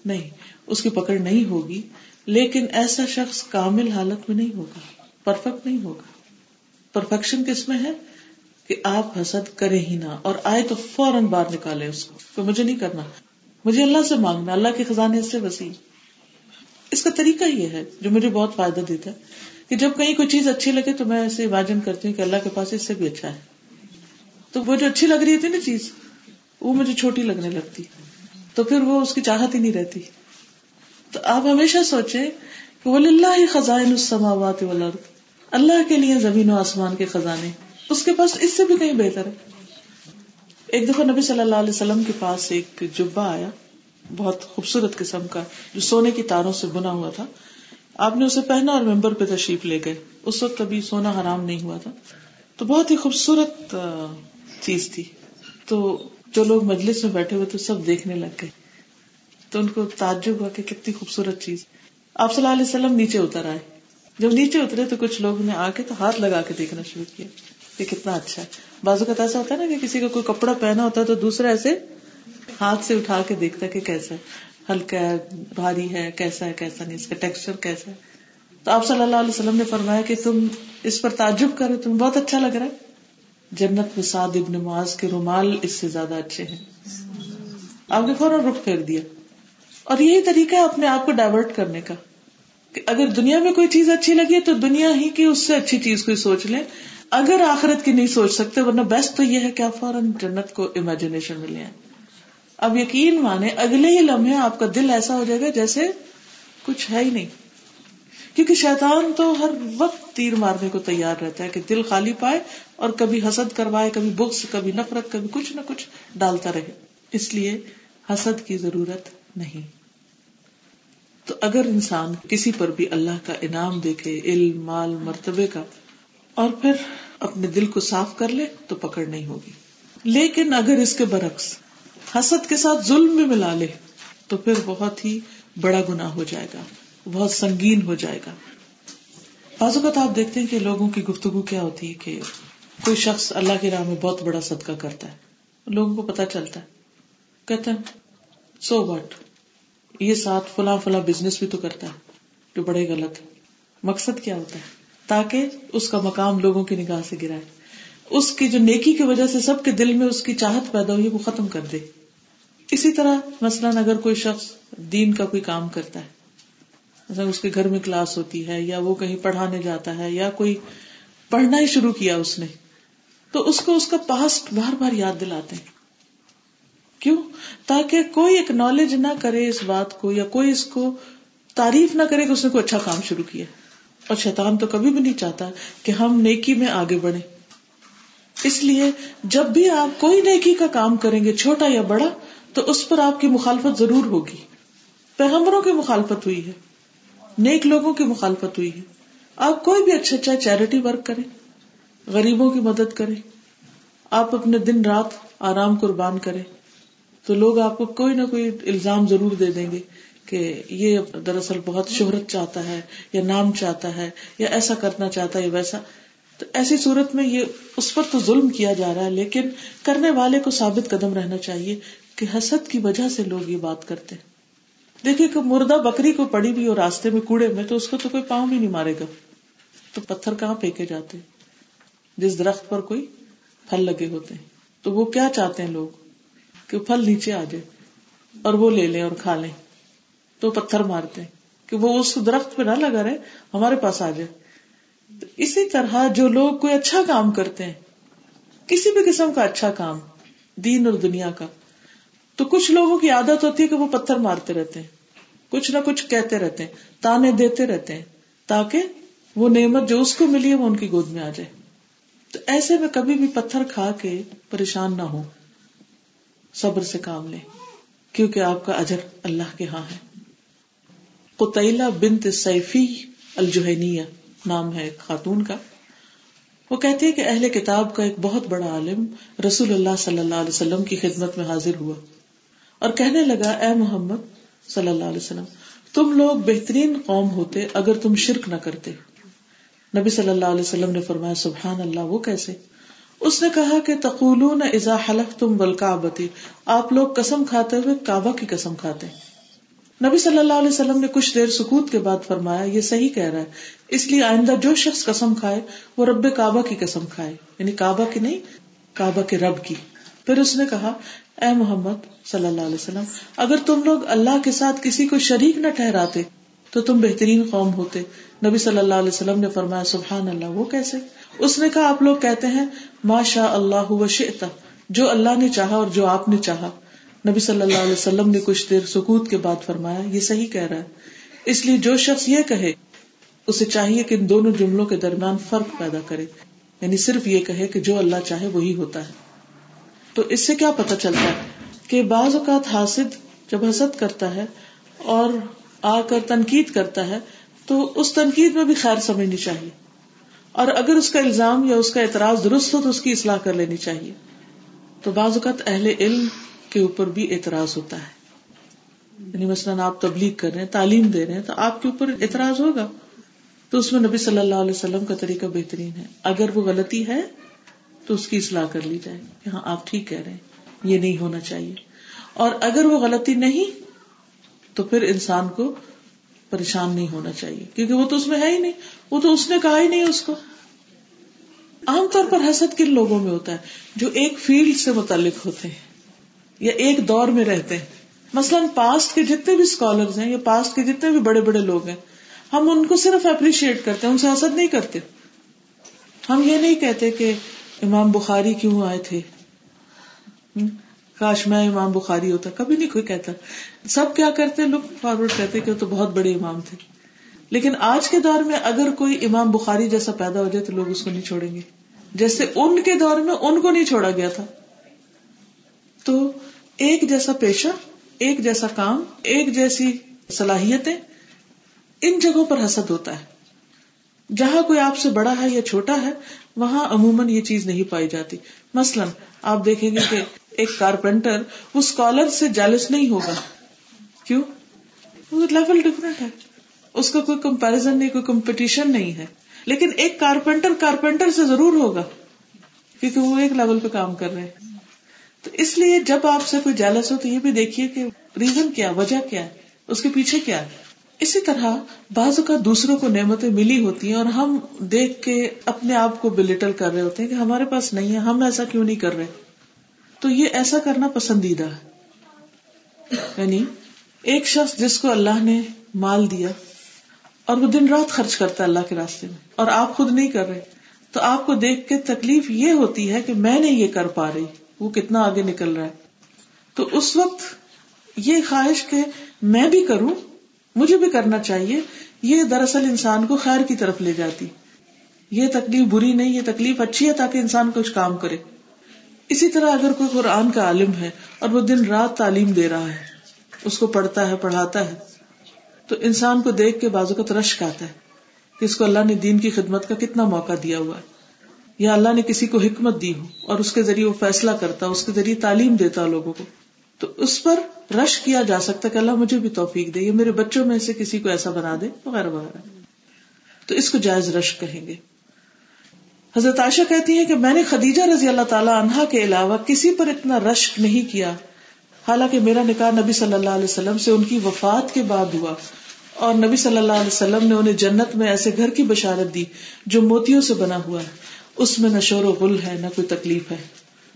نہیں، اس کی پکڑ نہیں ہوگی، لیکن ایسا شخص کامل حالت میں نہیں ہوگا پرفیکٹ نہیں ہوگا۔ پرفیکشن کس میں ہے؟ کہ آپ حسد کرے ہی نہ اور آئے تو فوراً باہر نکالے اس کو مجھے نہیں کرنا۔ مجھے اللہ سے مانگنا، اللہ کے خزانے سے وسیع۔ اس کا طریقہ یہ ہے، جو مجھے بہت فائدہ دیتا ہے، کہ جب کہیں کوئی چیز اچھی لگے تو میں ایسے امیجن کرتی ہوں کہ اللہ کے پاس اس سے بھی اچھا ہے۔ تو وہ جو اچھی لگ رہی تھی نا چیز، وہ مجھے چھوٹی لگنے لگتی۔ تو پھر وہ اس کی چاہت ہی نہیں رہتی۔ تو آپ ہمیشہ سوچے کہ وہ اللہ خزائن السماوات والارض اللہ کے لیے زمین و آسمان کے خزانے۔ اس کے پاس اس سے بھی کہیں بہتر ہے۔ ایک دفعہ نبی صلی اللہ علیہ وسلم کے پاس ایک جبا آیا، بہت خوبصورت قسم کا، جو سونے کی تاروں سے بنا ہوا تھا۔ آپ نے اسے پہنا اور ممبر پہ تشریف لے گئے۔ اس وقت کبھی سونا حرام نہیں ہوا تھا۔ تو بہت ہی خوبصورت چیز تھی۔ تو جو لوگ مجلس میں بیٹھے ہوئے تو سب دیکھنے لگ گئے۔ تو ان کو تعجب ہوا کہ کتنی خوبصورت چیز۔ آپ صلی اللہ علیہ وسلم نیچے اتر آئے۔ جب نیچے اترے تو کچھ لوگ نے آ کے تو ہاتھ لگا کے دیکھنا شروع کیا۔ کہ کتنا اچھا ہے۔ بازو کا ایسا ہوتا ہے نا کہ کسی کا کوئی کپڑا پہنا ہوتا ہے تو دوسرا ایسے ہاتھ سے اٹھا کے دیکھتا ہے کہ کیسا ہے۔ ہلکا ہے، بھاری ہے، کیسا ہے، کیسا نہیں، اس کا ٹیکسچر کیسا ہے۔ تو آپ صلی اللہ علیہ وسلم نے فرمایا کہ تم اس پر تعجب کرو، تمہیں بہت اچھا لگ رہا ہے۔ جنت میں سعد ابن معاذ کے رومال اس سے زیادہ اچھے ہیں۔ آپ نے فوراً رخ پھیر دیا۔ اور یہی طریقہ ہے اپنے آپ کو ڈائیورٹ کرنے کا۔ کہ اگر دنیا میں کوئی چیز اچھی لگی تو دنیا ہی کی اس سے اچھی چیز کوئی سوچ لیں اگر آخرت کی نہیں سوچ سکتے، ورنہ بیسٹ تو یہ ہے کہ آپ فوراً جنت کو امیجنیشن میں لے اب یقین مانے، اگلے ہی لمحے آپ کا دل ایسا ہو جائے گا جیسے کچھ ہے ہی نہیں۔ کیونکہ شیطان تو ہر وقت تیر مارنے کو تیار رہتا ہے کہ دل خالی پائے اور کبھی حسد کروائے، کبھی بکس کبھی نفرت، کبھی کچھ نہ کچھ ڈالتا رہے۔ اس لیے حسد کی ضرورت نہیں۔ تو اگر انسان کسی پر بھی اللہ کا انعام دیکھے، علم، مال، مرتبے کا اور پھر اپنے دل کو صاف کر لے تو پکڑ نہیں ہوگی۔ لیکن اگر اس کے برعکس حسد کے ساتھ ظلم میں ملا لے تو پھر بہت ہی بڑا گنا ہو جائے گا، بہت سنگین ہو جائے گا۔ بعض اوقات آپ دیکھتے ہیں کہ لوگوں کی گفتگو کیا ہوتی ہے کہ کوئی شخص اللہ کی راہ میں بہت بڑا صدقہ کرتا ہے۔ لوگوں کو پتا چلتا ہے۔ کہتے ہیں سو واٹ یہ ساتھ فلاں فلاں بزنس بھی تو کرتا ہے جو بڑے غلط ہے مقصد کیا ہوتا ہے؟ تاکہ اس کا مقام لوگوں کی نگاہ سے گرائے۔ اس کی جو نیکی کی وجہ سے سب کے دل میں اس کی چاہت پیدا ہوئی وہ ختم کر دے۔ اسی طرح مثلاً اگر کوئی شخص دین کا کوئی کام کرتا ہے، مثلا اس کے گھر میں کلاس ہوتی ہے، یا وہ کہیں پڑھانے جاتا ہے، یا کوئی پڑھنا ہی شروع کیا اس نے، تو اس کو اس کا پاسٹ بار بار یاد دلاتے ہیں۔ کیوں؟ تاکہ کوئی ایک نالج نہ کرے اس بات کو، یا کوئی اس کو تعریف نہ کرے کہ اس نے کوئی اچھا کام شروع کیا۔ اور شیطان تو کبھی بھی نہیں چاہتا کہ ہم نیکی میں آگے بڑھے اس لیے جب بھی آپ کوئی نیکی کا کام کریں گے، چھوٹا یا بڑا، تو اس پر آپ کی مخالفت ضرور ہوگی۔ پیغمبروں کی مخالفت ہوئی ہے، نیک لوگوں کی مخالفت ہوئی ہے۔ آپ کوئی بھی اچھا اچھا چیریٹی ورک کریں، غریبوں کی مدد کریں، آپ اپنے دن رات آرام قربان کریں، تو لوگ آپ کو کوئی نہ کوئی الزام ضرور دے دیں گے۔ کہ یہ دراصل بہت شہرت چاہتا ہے یا نام چاہتا ہے یا ایسا کرنا چاہتا ہے ویسا، تو ایسی صورت میں یہ اس پر تو ظلم کیا جا رہا ہے، لیکن کرنے والے کو ثابت قدم رہنا چاہیے کہ حسد کی وجہ سے لوگ یہ بات کرتے ہیں۔ دیکھیے کہ مردہ بکری کو پڑی بھی اور راستے میں کوڑے میں، تو اس کو تو کوئی پاؤں بھی نہیں مارے گا۔ تو پتھر کہاں پھینکے جاتے جس درخت پر کوئی پھل لگے ہوتے ہیں۔ تو وہ کیا چاہتے ہیں لوگ؟ کہ پھل نیچے آ جائے اور وہ لے لیں اور کھا لیں۔ تو پتھر مارتے ہیں کہ وہ اس درخت پہ نہ لگا رہے، ہمارے پاس آ جائے۔ اسی طرح جو لوگ کوئی اچھا کام کرتے ہیں، کسی بھی قسم کا اچھا کام، دین اور دنیا کا، تو کچھ لوگوں کی عادت ہوتی ہے کہ وہ پتھر مارتے رہتے ہیں۔ کچھ نہ کچھ کہتے رہتے ہیں، تانے دیتے رہتے ہیں، تاکہ وہ نعمت جو اس کو ملی ہے وہ ان کی گود میں آ جائے۔ تو ایسے میں کبھی بھی پتھر کھا کے پریشان نہ ہو، صبر سے کام لیں کیونکہ آپ کا اجر اللہ کے ہاں ہے۔ قطیلہ بنت سیفی الجوہنیہ نام ہے ایک خاتون کا۔ وہ کہتی ہے کہ اہل کتاب کا ایک بہت بڑا عالم رسول اللہ صلی اللہ علیہ وسلم کی خدمت میں حاضر ہوا اور کہنے لگا، اے محمد صلی اللہ علیہ وسلم، تم لوگ بہترین قوم ہوتے اگر تم شرک نہ کرتے۔ نبی صلی اللہ علیہ وسلم نے فرمایا، سبحان اللہ، وہ کیسے؟ اس نے کہا کہ تقولون اذا حلف تم آپ لوگ قسم کھاتے ہوئے کعبہ کی قسم کھاتے ہیں۔ نبی صلی اللہ علیہ وسلم نے کچھ دیر سکوت کے بعد فرمایا، یہ صحیح کہہ رہا ہے۔ اس لیے آئندہ جو شخص قسم کھائے، وہ رب کعبہ کی قسم کھائے۔ یعنی کعبہ کی نہیں، کعبہ کے رب کی۔ پھر اس نے کہا، اے محمد صلی اللہ علیہ وسلم، اگر تم لوگ اللہ کے ساتھ کسی کو شریک نہ ٹھہراتے، تو تم بہترین قوم ہوتے۔ نبی صلی اللہ علیہ وسلم نے فرمایا، سبحان اللہ، وہ کیسے؟ اس نے کہا، آپ لوگ کہتے ہیں ماشاء اللہ و شئتا جو اللہ نے چاہا اور جو آپ نے چاہا۔ نبی صلی اللہ علیہ وسلم نے کچھ دیر سکوت کے بعد فرمایا، یہ صحیح کہہ رہا ہے۔ اس لیے جو شخص یہ کہے، اسے چاہیے کہ ان دونوں جملوں کے درمیان فرق پیدا کرے۔ یعنی صرف یہ کہے کہ جو اللہ چاہے وہی ہوتا ہے۔ تو اس سے کیا پتا چلتا ہے کہ بعض اوقات حاصل جب حسد کرتا ہے اور آ کر تنقید کرتا ہے، تو اس تنقید میں بھی خیر سمجھنی چاہیے۔ اور اگر اس کا الزام یا اس کا اعتراض درست ہو، تو اس کی اصلاح کر لینی چاہیے۔ تو بعض اوقات اہل علم کے اوپر بھی اعتراض ہوتا ہے۔ یعنی مثلاً آپ تبلیغ کر رہے ہیں، تعلیم دے رہے ہیں، تو آپ کے اوپر اعتراض ہوگا۔ تو اس میں نبی صلی اللہ علیہ وسلم کا طریقہ بہترین ہے۔ اگر وہ غلطی ہے، تو اس کی اصلاح کر لی جائے کہ ہاں آپ ٹھیک کہہ رہے ہیں، یہ نہیں ہونا چاہیے۔ اور اگر وہ غلطی نہیں، تو پھر انسان کو پریشان نہیں ہونا چاہیے۔ کیونکہ وہ تو اس میں ہے ہی نہیں۔ وہ تو اس نے کہا ہی نہیں اس کو۔ عام طور پر حسد کن لوگوں میں ہوتا ہے؟ جو ایک فیلڈ سے متعلق ہوتے ہیں۔ یا ایک دور میں رہتے ہیں۔ مثلاً پاسٹ کے جتنے بھی اسکالر ہیں یا پاسٹ کے جتنے بھی بڑے بڑے لوگ ہیں، ہم ان کو صرف اپریشیٹ کرتے ہیں، ان سے حسد نہیں کرتے۔ ہم یہ نہیں کہتے کہ امام بخاری کیوں آئے تھے۔ کاش میں امام بخاری ہوتا۔ کبھی نہیں کوئی کہتا۔ سب کیا کرتے لک فارورڈ کہتے کہ وہ تو بہت بڑے امام تھے۔ لیکن آج کے دور میں اگر کوئی امام بخاری جیسا پیدا ہو جائے تو لوگ اس کو نہیں چھوڑیں گے۔ جیسے ان کے دور میں ان کو نہیں چھوڑا گیا تھا۔ تو ایک جیسا پیشہ، ایک جیسا کام، ایک جیسی صلاحیتیں ان جگہوں پر حسد ہوتا ہے۔ جہاں کوئی آپ سے بڑا ہے یا چھوٹا ہے، وہاں عموماً یہ چیز نہیں پائی جاتی۔ مثلاً، آپ دیکھیں گے کہ ایک کارپینٹر وہ اسکالر سے جیلس نہیں ہوگا۔ کیوں؟ لیول ڈفرینٹ ہے۔ اس کا کوئی کمپیرزن نہیں، کوئی کمپٹیشن نہیں ہے۔ لیکن ایک کارپینٹر کارپینٹر سے ضرور ہوگا، کیونکہ وہ ایک لیول پہ کام کر رہے ہیں۔ تو اس لیے جب آپ سے کوئی جالس ہو تو یہ بھی دیکھیے کہ ریزن کیا وجہ کیا ہے، اس کے پیچھے کیا ہے۔ اسی طرح بعض کا دوسروں کو نعمتیں ملی ہوتی ہیں اور ہم دیکھ کے اپنے آپ کو بلٹل کر رہے ہوتے ہیں کہ ہمارے پاس نہیں ہے، ہم ایسا کیوں نہیں کر رہے؟ تو یہ ایسا کرنا پسندیدہ ہے۔ یعنی ایک شخص جس کو اللہ نے مال دیا اور وہ دن رات خرچ کرتا ہے اللہ کے راستے میں اور آپ خود نہیں کر رہے، تو آپ کو دیکھ کے تکلیف یہ ہوتی ہے کہ میں نے یہ کر پا رہی۔ وہ کتنا آگے نکل رہا ہے۔ تو اس وقت یہ خواہش کہ میں بھی کروں، مجھے بھی کرنا چاہیے، یہ دراصل انسان کو خیر کی طرف لے جاتی۔ یہ تکلیف بری نہیں، یہ تکلیف اچھی ہے تاکہ انسان کچھ کام کرے۔ اسی طرح اگر کوئی قرآن کا عالم ہے اور وہ دن رات تعلیم دے رہا ہے، اس کو پڑھتا ہے، پڑھاتا ہے، تو انسان کو دیکھ کے بازو کا رشک آتا ہے کہ اس کو اللہ نے دین کی خدمت کا کتنا موقع دیا ہوا ہے۔ یا اللہ نے کسی کو حکمت دی ہو اور اس کے ذریعے وہ فیصلہ کرتا اس کے ذریعے تعلیم دیتا لوگوں کو، تو اس پر رش کیا جا سکتا کہ اللہ مجھے بھی توفیق دے یا میرے بچوں میں سے کسی کو ایسا بنا دے، وغیرہ وغیرہ۔ تو اس کو جائز رش کہیں گے۔ حضرت عائشہ کہتی ہے کہ میں نے خدیجہ رضی اللہ تعالیٰ عنہا کے علاوہ کسی پر اتنا رشک نہیں کیا۔ حالانکہ میرا نکاح نبی صلی اللہ علیہ وسلم سے ان کی وفات کے بعد ہوا۔ اور نبی صلی اللہ علیہ وسلم نے انہیں جنت میں ایسے گھر کی بشارت دی جو موتیوں سے بنا ہوا ہے۔ اس میں نہ شور و غل ہے، نہ کوئی تکلیف ہے۔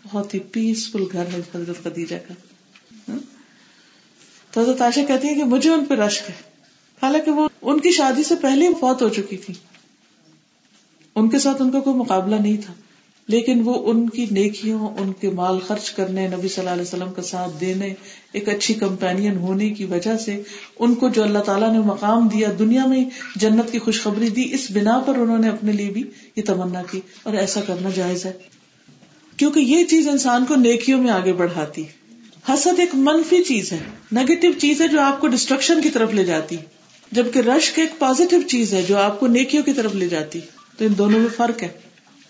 بہت ہی پیسفل گھر ہے حضرت خدیجہ کا۔ ہاں؟ تو حضرت عائشہ کہتی ہے کہ مجھے ان پہ رشک ہے۔ حالانکہ وہ ان کی شادی سے پہلے فوت ہو چکی تھی ان کے ساتھ ان کا کوئی مقابلہ نہیں تھا۔ لیکن وہ ان کی نیکیوں، ان کے مال خرچ کرنے، نبی صلی اللہ علیہ وسلم کا ساتھ دینے، ایک اچھی کمپینین ہونے کی وجہ سے ان کو جو اللہ تعالیٰ نے مقام دیا دنیا میں جنت کی خوشخبری دی، اس بنا پر انہوں نے اپنے لیے بھی یہ تمنا کی اور ایسا کرنا جائز ہے۔ کیونکہ یہ چیز انسان کو نیکیوں میں آگے بڑھاتی۔ حسد ایک منفی چیز ہے نیگیٹو چیز ہے جو آپ کو ڈسٹرکشن کی طرف لے جاتی، جبکہ رشک ایک پازیٹو چیز ہے جو آپ کو نیکیوں کی طرف لے جاتی۔ تو ان دونوں میں فرق ہے۔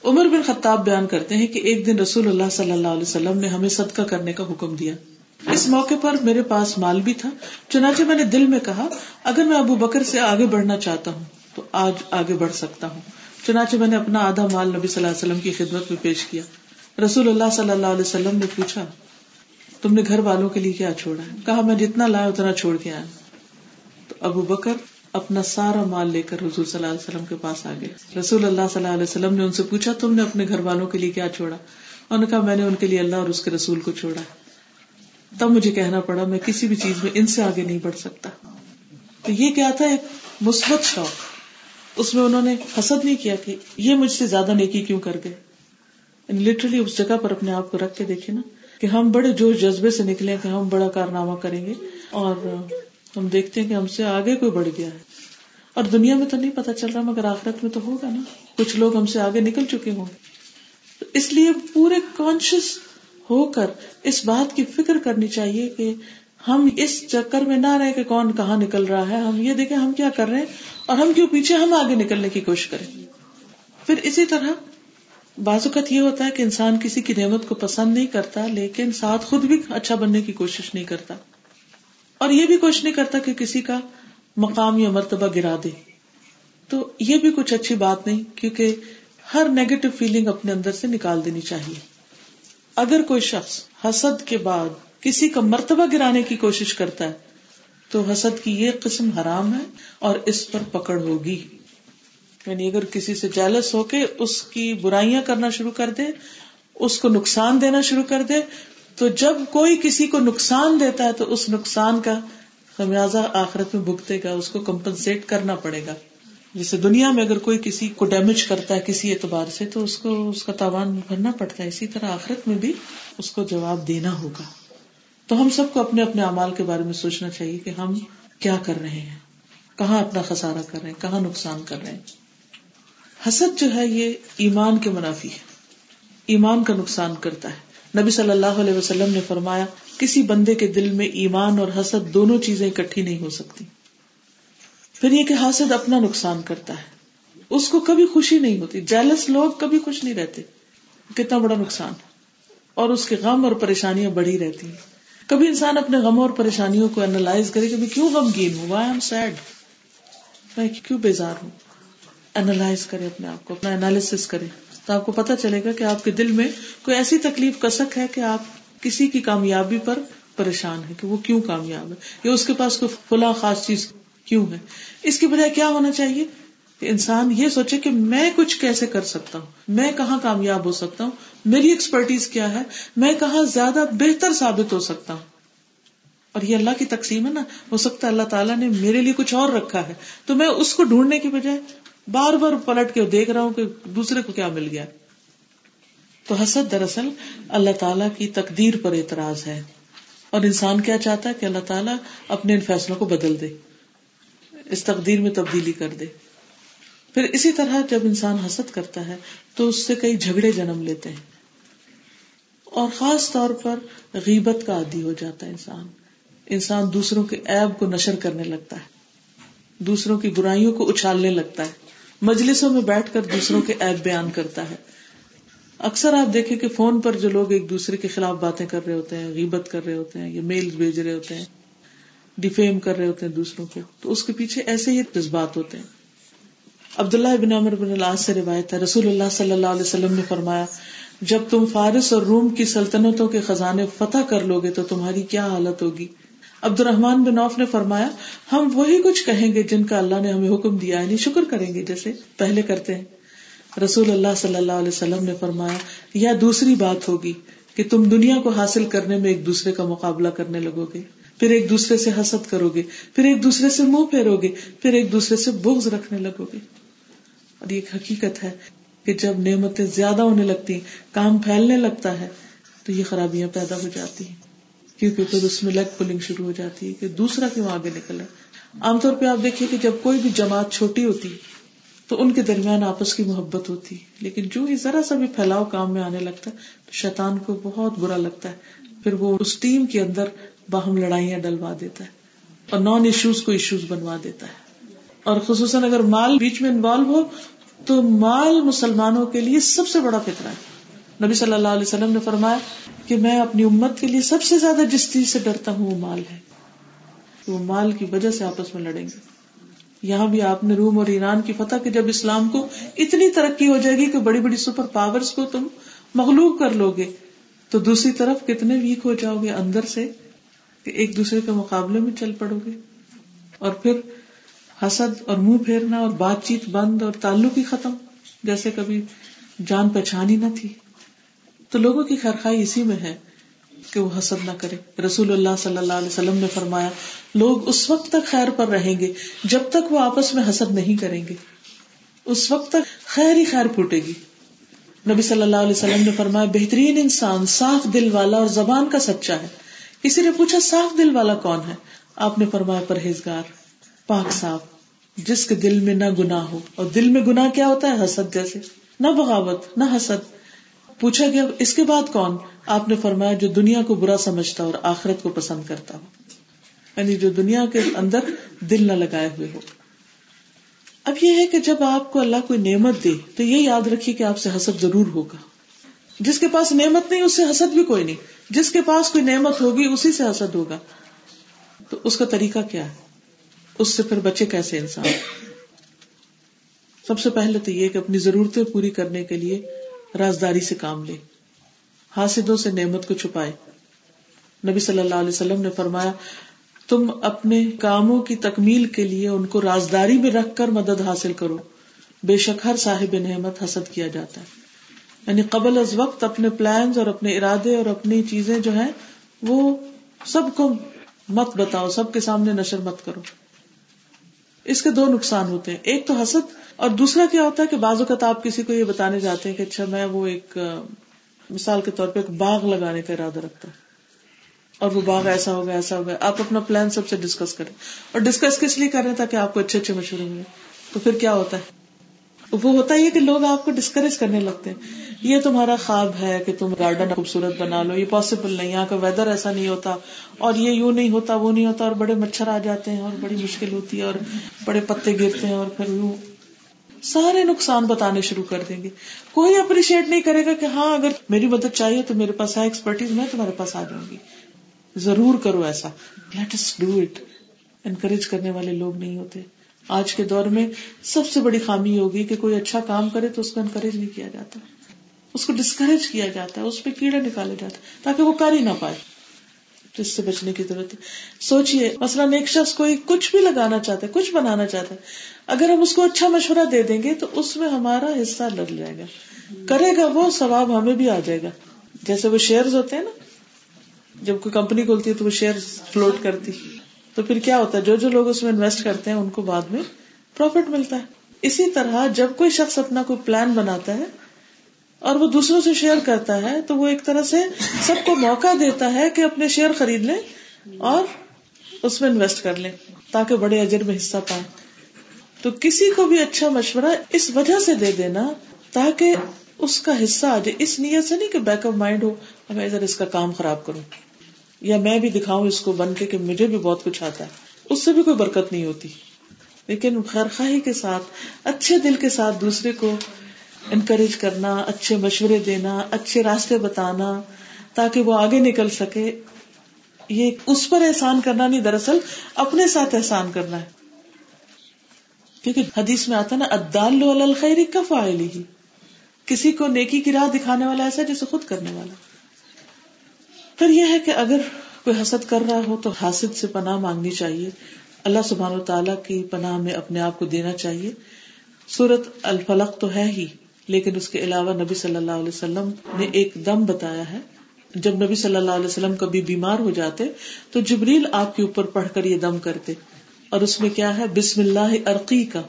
عمر بن خطاب بیان کرتے ہیں کہ ایک دن رسول اللہ صلی اللہ علیہ وسلم نے ہمیں صدقہ کرنے کا حکم دیا۔ اس موقع پر میرے پاس مال بھی تھا۔ چنانچہ میں نے دل میں کہا، اگر میں ابو بکر سے آگے بڑھنا چاہتا ہوں، تو آج آگے بڑھ سکتا ہوں۔ چنانچہ میں نے اپنا آدھا مال نبی صلی اللہ علیہ وسلم کی خدمت میں پیش کیا۔ رسول اللہ صلی اللہ علیہ وسلم نے پوچھا، تم نے گھر والوں کے لیے کیا چھوڑا ہے؟ کہا، میں جتنا لایا اتنا چھوڑ کے آیا۔ تو ابو بکر اپنا سارا مال لے کر رسول صلی اللہ علیہ وسلم کے پاس آ گئے۔ رسول اللہ صلی اللہ علیہ وسلم نے ان سے پوچھا، تم نے اپنے گھر والوں کے لیے کیا چھوڑا؟ انہوں نے کہا، میں نے ان کے لیے اللہ اور اس کے رسول کو چھوڑا۔ تب مجھے کہنا پڑا، میں کسی بھی چیز میں ان سے آگے نہیں بڑھ سکتا۔ تو یہ کیا تھا؟ ایک مثبت شوق۔ اس میں انہوں نے حسد نہیں کیا کہ یہ مجھ سے زیادہ نیکی کیوں کر گئے؟ یعنی لٹرلی اس جگہ پر اپنے آپ کو رکھ کے دیکھے نا کہ ہم بڑے جوش جذبے سے نکلے کہ ہم بڑا کارنامہ کریں گے اور ہم دیکھتے ہیں کہ ہم سے آگے کوئی بڑھ گیا ہے۔ اور دنیا میں تو نہیں پتا چل رہا، مگر آخرت میں تو ہوگا نا۔ کچھ لوگ ہم سے آگے نکل چکے ہوں تو اس لیے پورے کانشیس ہو کر اس بات کی فکر کرنی چاہیے کہ ہم اس چکر میں نہ رہے کہ کون کہاں نکل رہا ہے۔ ہم یہ دیکھیں ہم کیا کر رہے ہیں اور ہم کیوں پیچھے ہم آگے نکلنے کی کوشش کریں۔ پھر اسی طرح بعض اوقات یہ ہوتا ہے کہ انسان کسی کی نعمت کو پسند نہیں کرتا، لیکن ساتھ خود بھی اچھا بننے کی کوشش نہیں کرتا۔ اور یہ بھی کوشش نہیں کرتا کہ کسی کا مقام یا مرتبہ گرا دے۔ تو یہ بھی کچھ اچھی بات نہیں، کیونکہ ہر نیگیٹو فیلنگ اپنے اندر سے نکال دینی چاہیے۔ اگر کوئی شخص حسد کے بعد کسی کا مرتبہ گرانے کی کوشش کرتا ہے، تو حسد کی یہ قسم حرام ہے اور اس پر پکڑ ہوگی۔ یعنی اگر کسی سے جیلس ہو کے اس کی برائیاں کرنا شروع کر دے، اس کو نقصان دینا شروع کر دے تو جب کوئی کسی کو نقصان دیتا ہے تو اس نقصان کا خمیازہ آخرت میں بھگتے گا، اس کو کمپنسیٹ کرنا پڑے گا۔ جیسے دنیا میں اگر کوئی کسی کو ڈیمیج کرتا ہے کسی اعتبار سے، تو اس کو، اس کا تاوان بھرنا پڑتا ہے۔ اسی طرح آخرت میں بھی اس کو جواب دینا ہوگا۔ تو ہم سب کو اپنے اپنے امال کے بارے میں سوچنا چاہیے کہ ہم کیا کر رہے ہیں۔ کہاں اپنا خسارا کر رہے ہیں؟ کہاں نقصان کر رہے ہیں؟ حسد جو ہے، یہ ایمان کے منافی ہے۔ ایمان کا نقصان کرتا ہے۔ نبی صلی اللہ علیہ وسلم نے فرمایا، کسی بندے کے دل میں ایمان اور حسد دونوں چیزیں اکٹھی نہیں ہو سکتی۔ پھر یہ کہ حسد اپنا نقصان کرتا ہے۔ اس کو کبھی خوشی نہیں ہوتی۔ جیلس لوگ کبھی خوش نہیں رہتے۔ کتنا بڑا نقصان۔ اور اس کے غم اور پریشانیاں بڑھی رہتی ہیں۔ کبھی انسان اپنے غم اور پریشانیوں کو اینالائز کرے کہ میں کیوں غمگین ہوں؟ وائی ایم سیڈ میں کیوں بیزار ہوں؟ اینالائز کرے اپنے آپ کو، اپنا انالیس کرے۔ تو آپ کو پتا چلے گا کہ آپ کے دل میں کوئی ایسی تکلیف کسک ہے کہ آپ کسی کی کامیابی پر پریشان ہے کہ وہ کیوں کامیاب ہے؟ یا اس کے پاس کوئی فلاں خاص چیز کیوں ہے؟ اس کی بجائے کیا ہونا چاہیے؟ کہ انسان یہ سوچے کہ میں کچھ کیسے کر سکتا ہوں؟ میں کہاں کامیاب ہو سکتا ہوں؟ میری ایکسپرٹیز کیا ہے؟ میں کہاں زیادہ بہتر ثابت ہو سکتا ہوں؟ اور یہ اللہ کی تقسیم ہے نا، ہو سکتا ہے اللہ تعالیٰ نے میرے لیے کچھ اور رکھا ہے، تو میں اس کو ڈھونڈنے کی بجائے بار بار پلٹ کے دیکھ رہا ہوں کہ دوسرے کو کیا مل گیا۔ تو حسد دراصل اللہ تعالیٰ کی تقدیر پر اعتراض ہے۔ اور انسان کیا چاہتا ہے کہ اللہ تعالیٰ اپنے ان فیصلوں کو بدل دے۔ اس تقدیر میں تبدیلی کر دے۔ پھر اسی طرح جب انسان حسد کرتا ہے تو اس سے کئی جھگڑے جنم لیتے ہیں۔ اور خاص طور پر غیبت کا عادی ہو جاتا ہے انسان۔ انسان دوسروں کے عیب کو نشر کرنے لگتا ہے۔ دوسروں کی برائیوں کو اچھالنے لگتا ہے۔ مجلسوں میں بیٹھ کر دوسروں کے عیب بیان کرتا ہے۔ اکثر آپ دیکھیں کہ فون پر جو لوگ ایک دوسرے کے خلاف باتیں کر رہے ہوتے ہیں، غیبت کر رہے ہوتے ہیں یا میل بھیج رہے ہوتے ہیں، ڈیفیم کر رہے ہوتے ہیں دوسروں کو، تو اس کے پیچھے ایسے ہی جذبات ہوتے ہیں۔ عبداللہ بن عمر بن اللہ سے روایت ہے، رسول اللہ صلی اللہ علیہ وسلم نے فرمایا، جب تم فارس اور روم کی سلطنتوں کے خزانے فتح کر لو گے تو تمہاری کیا حالت ہوگی؟ عبد الرحمان بن عوف نے فرمایا، ہم وہی کچھ کہیں گے جن کا اللہ نے ہمیں حکم دیا یعنی شکر کریں گے جیسے پہلے کرتے ہیں۔ رسول اللہ صلی اللہ علیہ وسلم نے فرمایا، یا دوسری بات ہوگی کہ تم دنیا کو حاصل کرنے میں ایک دوسرے کا مقابلہ کرنے لگو گے پھر ایک دوسرے سے حسد کرو گے پھر ایک دوسرے سے منہ پھیرو گے پھر ایک دوسرے سے بغض رکھنے لگو گے اور یہ حقیقت ہے کہ جب نعمتیں زیادہ ہونے لگتی کام پھیلنے لگتا ہے، تو یہ خرابیاں پیدا ہو جاتی ہیں۔ کیونکہ پھر اس میں لیگ پولنگ شروع ہو جاتی ہے کہ دوسرا کیوں آگے نکلے عام طور پہ آپ دیکھیے کہ جب کوئی بھی جماعت چھوٹی ہوتی تو ان کے درمیان آپس کی محبت ہوتی، لیکن جو ہی ذرا سا بھی پھیلاؤ کام میں آنے لگتا ہے تو شیطان کو بہت برا لگتا ہے۔ پھر وہ اس ٹیم کے اندر باہم لڑائیاں ڈلوا دیتا ہے اور نان ایشوز کو ایشوز بنوا دیتا ہے۔ اور خصوصاً اگر مال بیچ میں انوالو ہو تو مال مسلمانوں کے لیے سب سے بڑا فطرہ ہے۔ نبی صلی اللہ علیہ وسلم نے فرمایا کہ میں اپنی امت کے لیے سب سے زیادہ جس چیز سے ڈرتا ہوں وہ مال ہے۔ وہ مال کی وجہ سے آپس میں لڑیں گے۔ یہاں بھی آپ نے روم اور ایران کی فتح کہ جب اسلام کو اتنی ترقی ہو جائے گی کہ بڑی بڑی سپر پاور کو تم مغلوب کر لو گے، تو دوسری طرف کتنے ویک ہو جاؤ گے اندر سے کہ ایک دوسرے کے مقابلے میں چل پڑو گے۔ اور پھر حسد اور منہ پھیرنا اور بات چیت بند اور تعلق ہی ختم، جیسے کبھی جان پہچان ہی نہ تھی۔ تو لوگوں کی خیرخائی اسی میں ہے کہ وہ حسد نہ کرے رسول اللہ صلی اللہ علیہ وسلم نے فرمایا، لوگ اس وقت تک خیر پر رہیں گے جب تک وہ آپس میں حسد نہیں کریں گے۔ اس وقت تک خیر ہی خیر پھوٹے گی۔ نبی صلی اللہ علیہ وسلم نے فرمایا، بہترین انسان صاف دل والا اور زبان کا سچا ہے۔ کسی نے پوچھا، صاف دل والا کون ہے؟ آپ نے فرمایا، پرہیزگار، پاک صاف، جس کے دل میں نہ گنا ہو۔ اور دل میں گنا کیا ہوتا ہے؟ حسد جیسے۔ نہ بغاوت، نہ حسد۔ پوچھا گیا، اس کے بعد کون؟ آپ نے فرمایا جو دنیا کو برا سمجھتا اور آخرت کو پسند کرتا ہو۔ یعنی جو دنیا کے اندر دل نہ لگائے ہوئے ہو۔ اب یہ ہے کہ جب آپ کو اللہ کوئی نعمت دے تو یہ یاد رکھیے کہ آپ سے حسد ضرور ہوگا۔ جس کے پاس نعمت نہیں، اس سے حسد بھی کوئی نہیں۔ جس کے پاس کوئی نعمت ہوگی، اسی سے حسد ہوگا۔ تو اس کا طریقہ کیا ہے؟ اس سے پھر بچے کیسے انسان؟ سب سے پہلے تو یہ کہ اپنی ضرورتیں پوری کرنے کے لیے رازداری سے کام لے۔ حاصدوں سے نعمت کو چھپائے۔ نبی صلی اللہ علیہ وسلم نے فرمایا، تم اپنے کاموں کی تکمیل کے لیے ان کو رازداری میں رکھ کر مدد حاصل کرو۔ بے شک ہر صاحب نعمت حسد کیا جاتا ہے۔ یعنی قبل از وقت اپنے پلانز اور اپنے ارادے اور اپنی چیزیں جو ہیں، وہ سب کو مت بتاؤ، سب کے سامنے نشر مت کرو۔ اس کے دو نقصان ہوتے ہیں۔ ایک تو حسد اور دوسرا کیا ہوتا ہے کہ بعض اوقات آپ کسی کو یہ بتانے جاتے ہیں کہ اچھا میں وہ ایک مثال کے طور پہ ایک باغ لگانے کا ارادہ رکھتا ہوں۔ اور وہ باغ ایسا ہوگا ایسا ہوگا۔ آپ اپنا پلان سب سے ڈسکس کریں۔ اور ڈسکس کس لیے کر رہے ہیں تاکہ آپ کو اچھے اچھے مشورے ملے تو پھر کیا ہوتا ہے؟ وہ ہوتا ہی ہے کہ لوگ آپ کو ڈسکریج کرنے لگتے ہیں۔ یہ تمہارا خواب ہے کہ تم گارڈن خوبصورت بنا لو، یہ پاسبل نہیں، یہاں کا ویدر ایسا نہیں ہوتا۔ اور یہ یوں نہیں ہوتا، وہ نہیں ہوتا، اور بڑے مچھر آ جاتے ہیں، اور بڑی مشکل ہوتی ہے، اور بڑے پتے گرتے ہیں، اور پھر یوں سارے نقصان بتانے شروع کر دیں گے۔ کوئی اپریشیٹ نہیں کرے گا کہ ہاں اگر میری مدد چاہیے تو میرے پاس ہے ایکسپرٹیز میں تمہارے پاس آ جاؤں گی۔ ضرور کرو ایسا۔ لیٹ ڈو اٹ انکریج کرنے والے لوگ نہیں ہوتے۔ آج کے دور میں سب سے بڑی خامی ہوگی کہ کوئی اچھا کام کرے تو اس کو انکریج نہیں کیا جاتا۔ اس کو ڈسکریج کیا جاتا ہے، اس پہ کیڑے نکالے جاتے ہیں تاکہ وہ کر ہی نہ پائے۔ تو اس سے بچنے کی ضرورت ہے۔ سوچیے مثلاً ایک شخص کوئی کچھ بھی لگانا چاہتا ہے، کچھ بنانا چاہتا ہے، اگر ہم اس کو اچھا مشورہ دے دیں گے تو اس میں ہمارا حصہ لگ جائے گا۔ کرے گا وہ، ثواب ہمیں بھی آ جائے گا۔ جیسے وہ شیئر ہوتے ہیں نا، جب کوئی کمپنی کھولتی ہے تو وہ شیئر فلوٹ کرتی۔ تو پھر کیا ہوتا ہے؟ جو جو لوگ اس میں انویسٹ کرتے ہیں، ان کو بعد میں پروفٹ ملتا ہے۔ اسی طرح جب کوئی شخص اپنا کوئی پلان بناتا ہے اور وہ دوسروں سے شیئر کرتا ہے، تو وہ ایک طرح سے سب کو موقع دیتا ہے کہ اپنے شیئر خرید لیں اور اس میں انویسٹ کر لیں تاکہ بڑے اجر میں حصہ پائیں۔ تو کسی کو بھی اچھا مشورہ اس وجہ سے دے دینا تاکہ اس کا حصہ آ جائے۔ اس نیت سے نہیں کہ بیک اپ مائنڈ ہو میں ادھر اس کا کام خراب کروں۔ یا میں بھی دکھاؤں اس کو بن کے کہ مجھے بھی بہت کچھ آتا ہے۔ اس سے بھی کوئی برکت نہیں ہوتی۔ لیکن خیر خواہی کے ساتھ، اچھے دل کے ساتھ دوسرے کو انکریج کرنا، اچھے مشورے دینا، اچھے راستے بتانا تاکہ وہ آگے نکل سکے، یہ اس پر احسان کرنا نہیں، دراصل اپنے ساتھ احسان کرنا ہے۔ کیونکہ حدیث میں آتا نا ادال الخری کف آئے کسی کو نیکی کی راہ دکھانے والا ایسا جیسے خود کرنے والا۔ پھر یہ ہے کہ اگر کوئی حسد کر رہا ہو تو حاسد سے پناہ مانگنی چاہیے۔ اللہ سبحان و تعالیٰ کی پناہ میں اپنے آپ کو دینا چاہیے۔ سورت الفلق تو ہے ہی، لیکن اس کے علاوہ نبی صلی اللہ علیہ وسلم نے ایک دم بتایا ہے۔ جب نبی صلی اللہ علیہ وسلم کبھی بیمار ہو جاتے، تو جبریل آپ کے اوپر پڑھ کر یہ دم کرتے۔ اور اس میں کیا ہے؟ بسم اللہ عرقی کا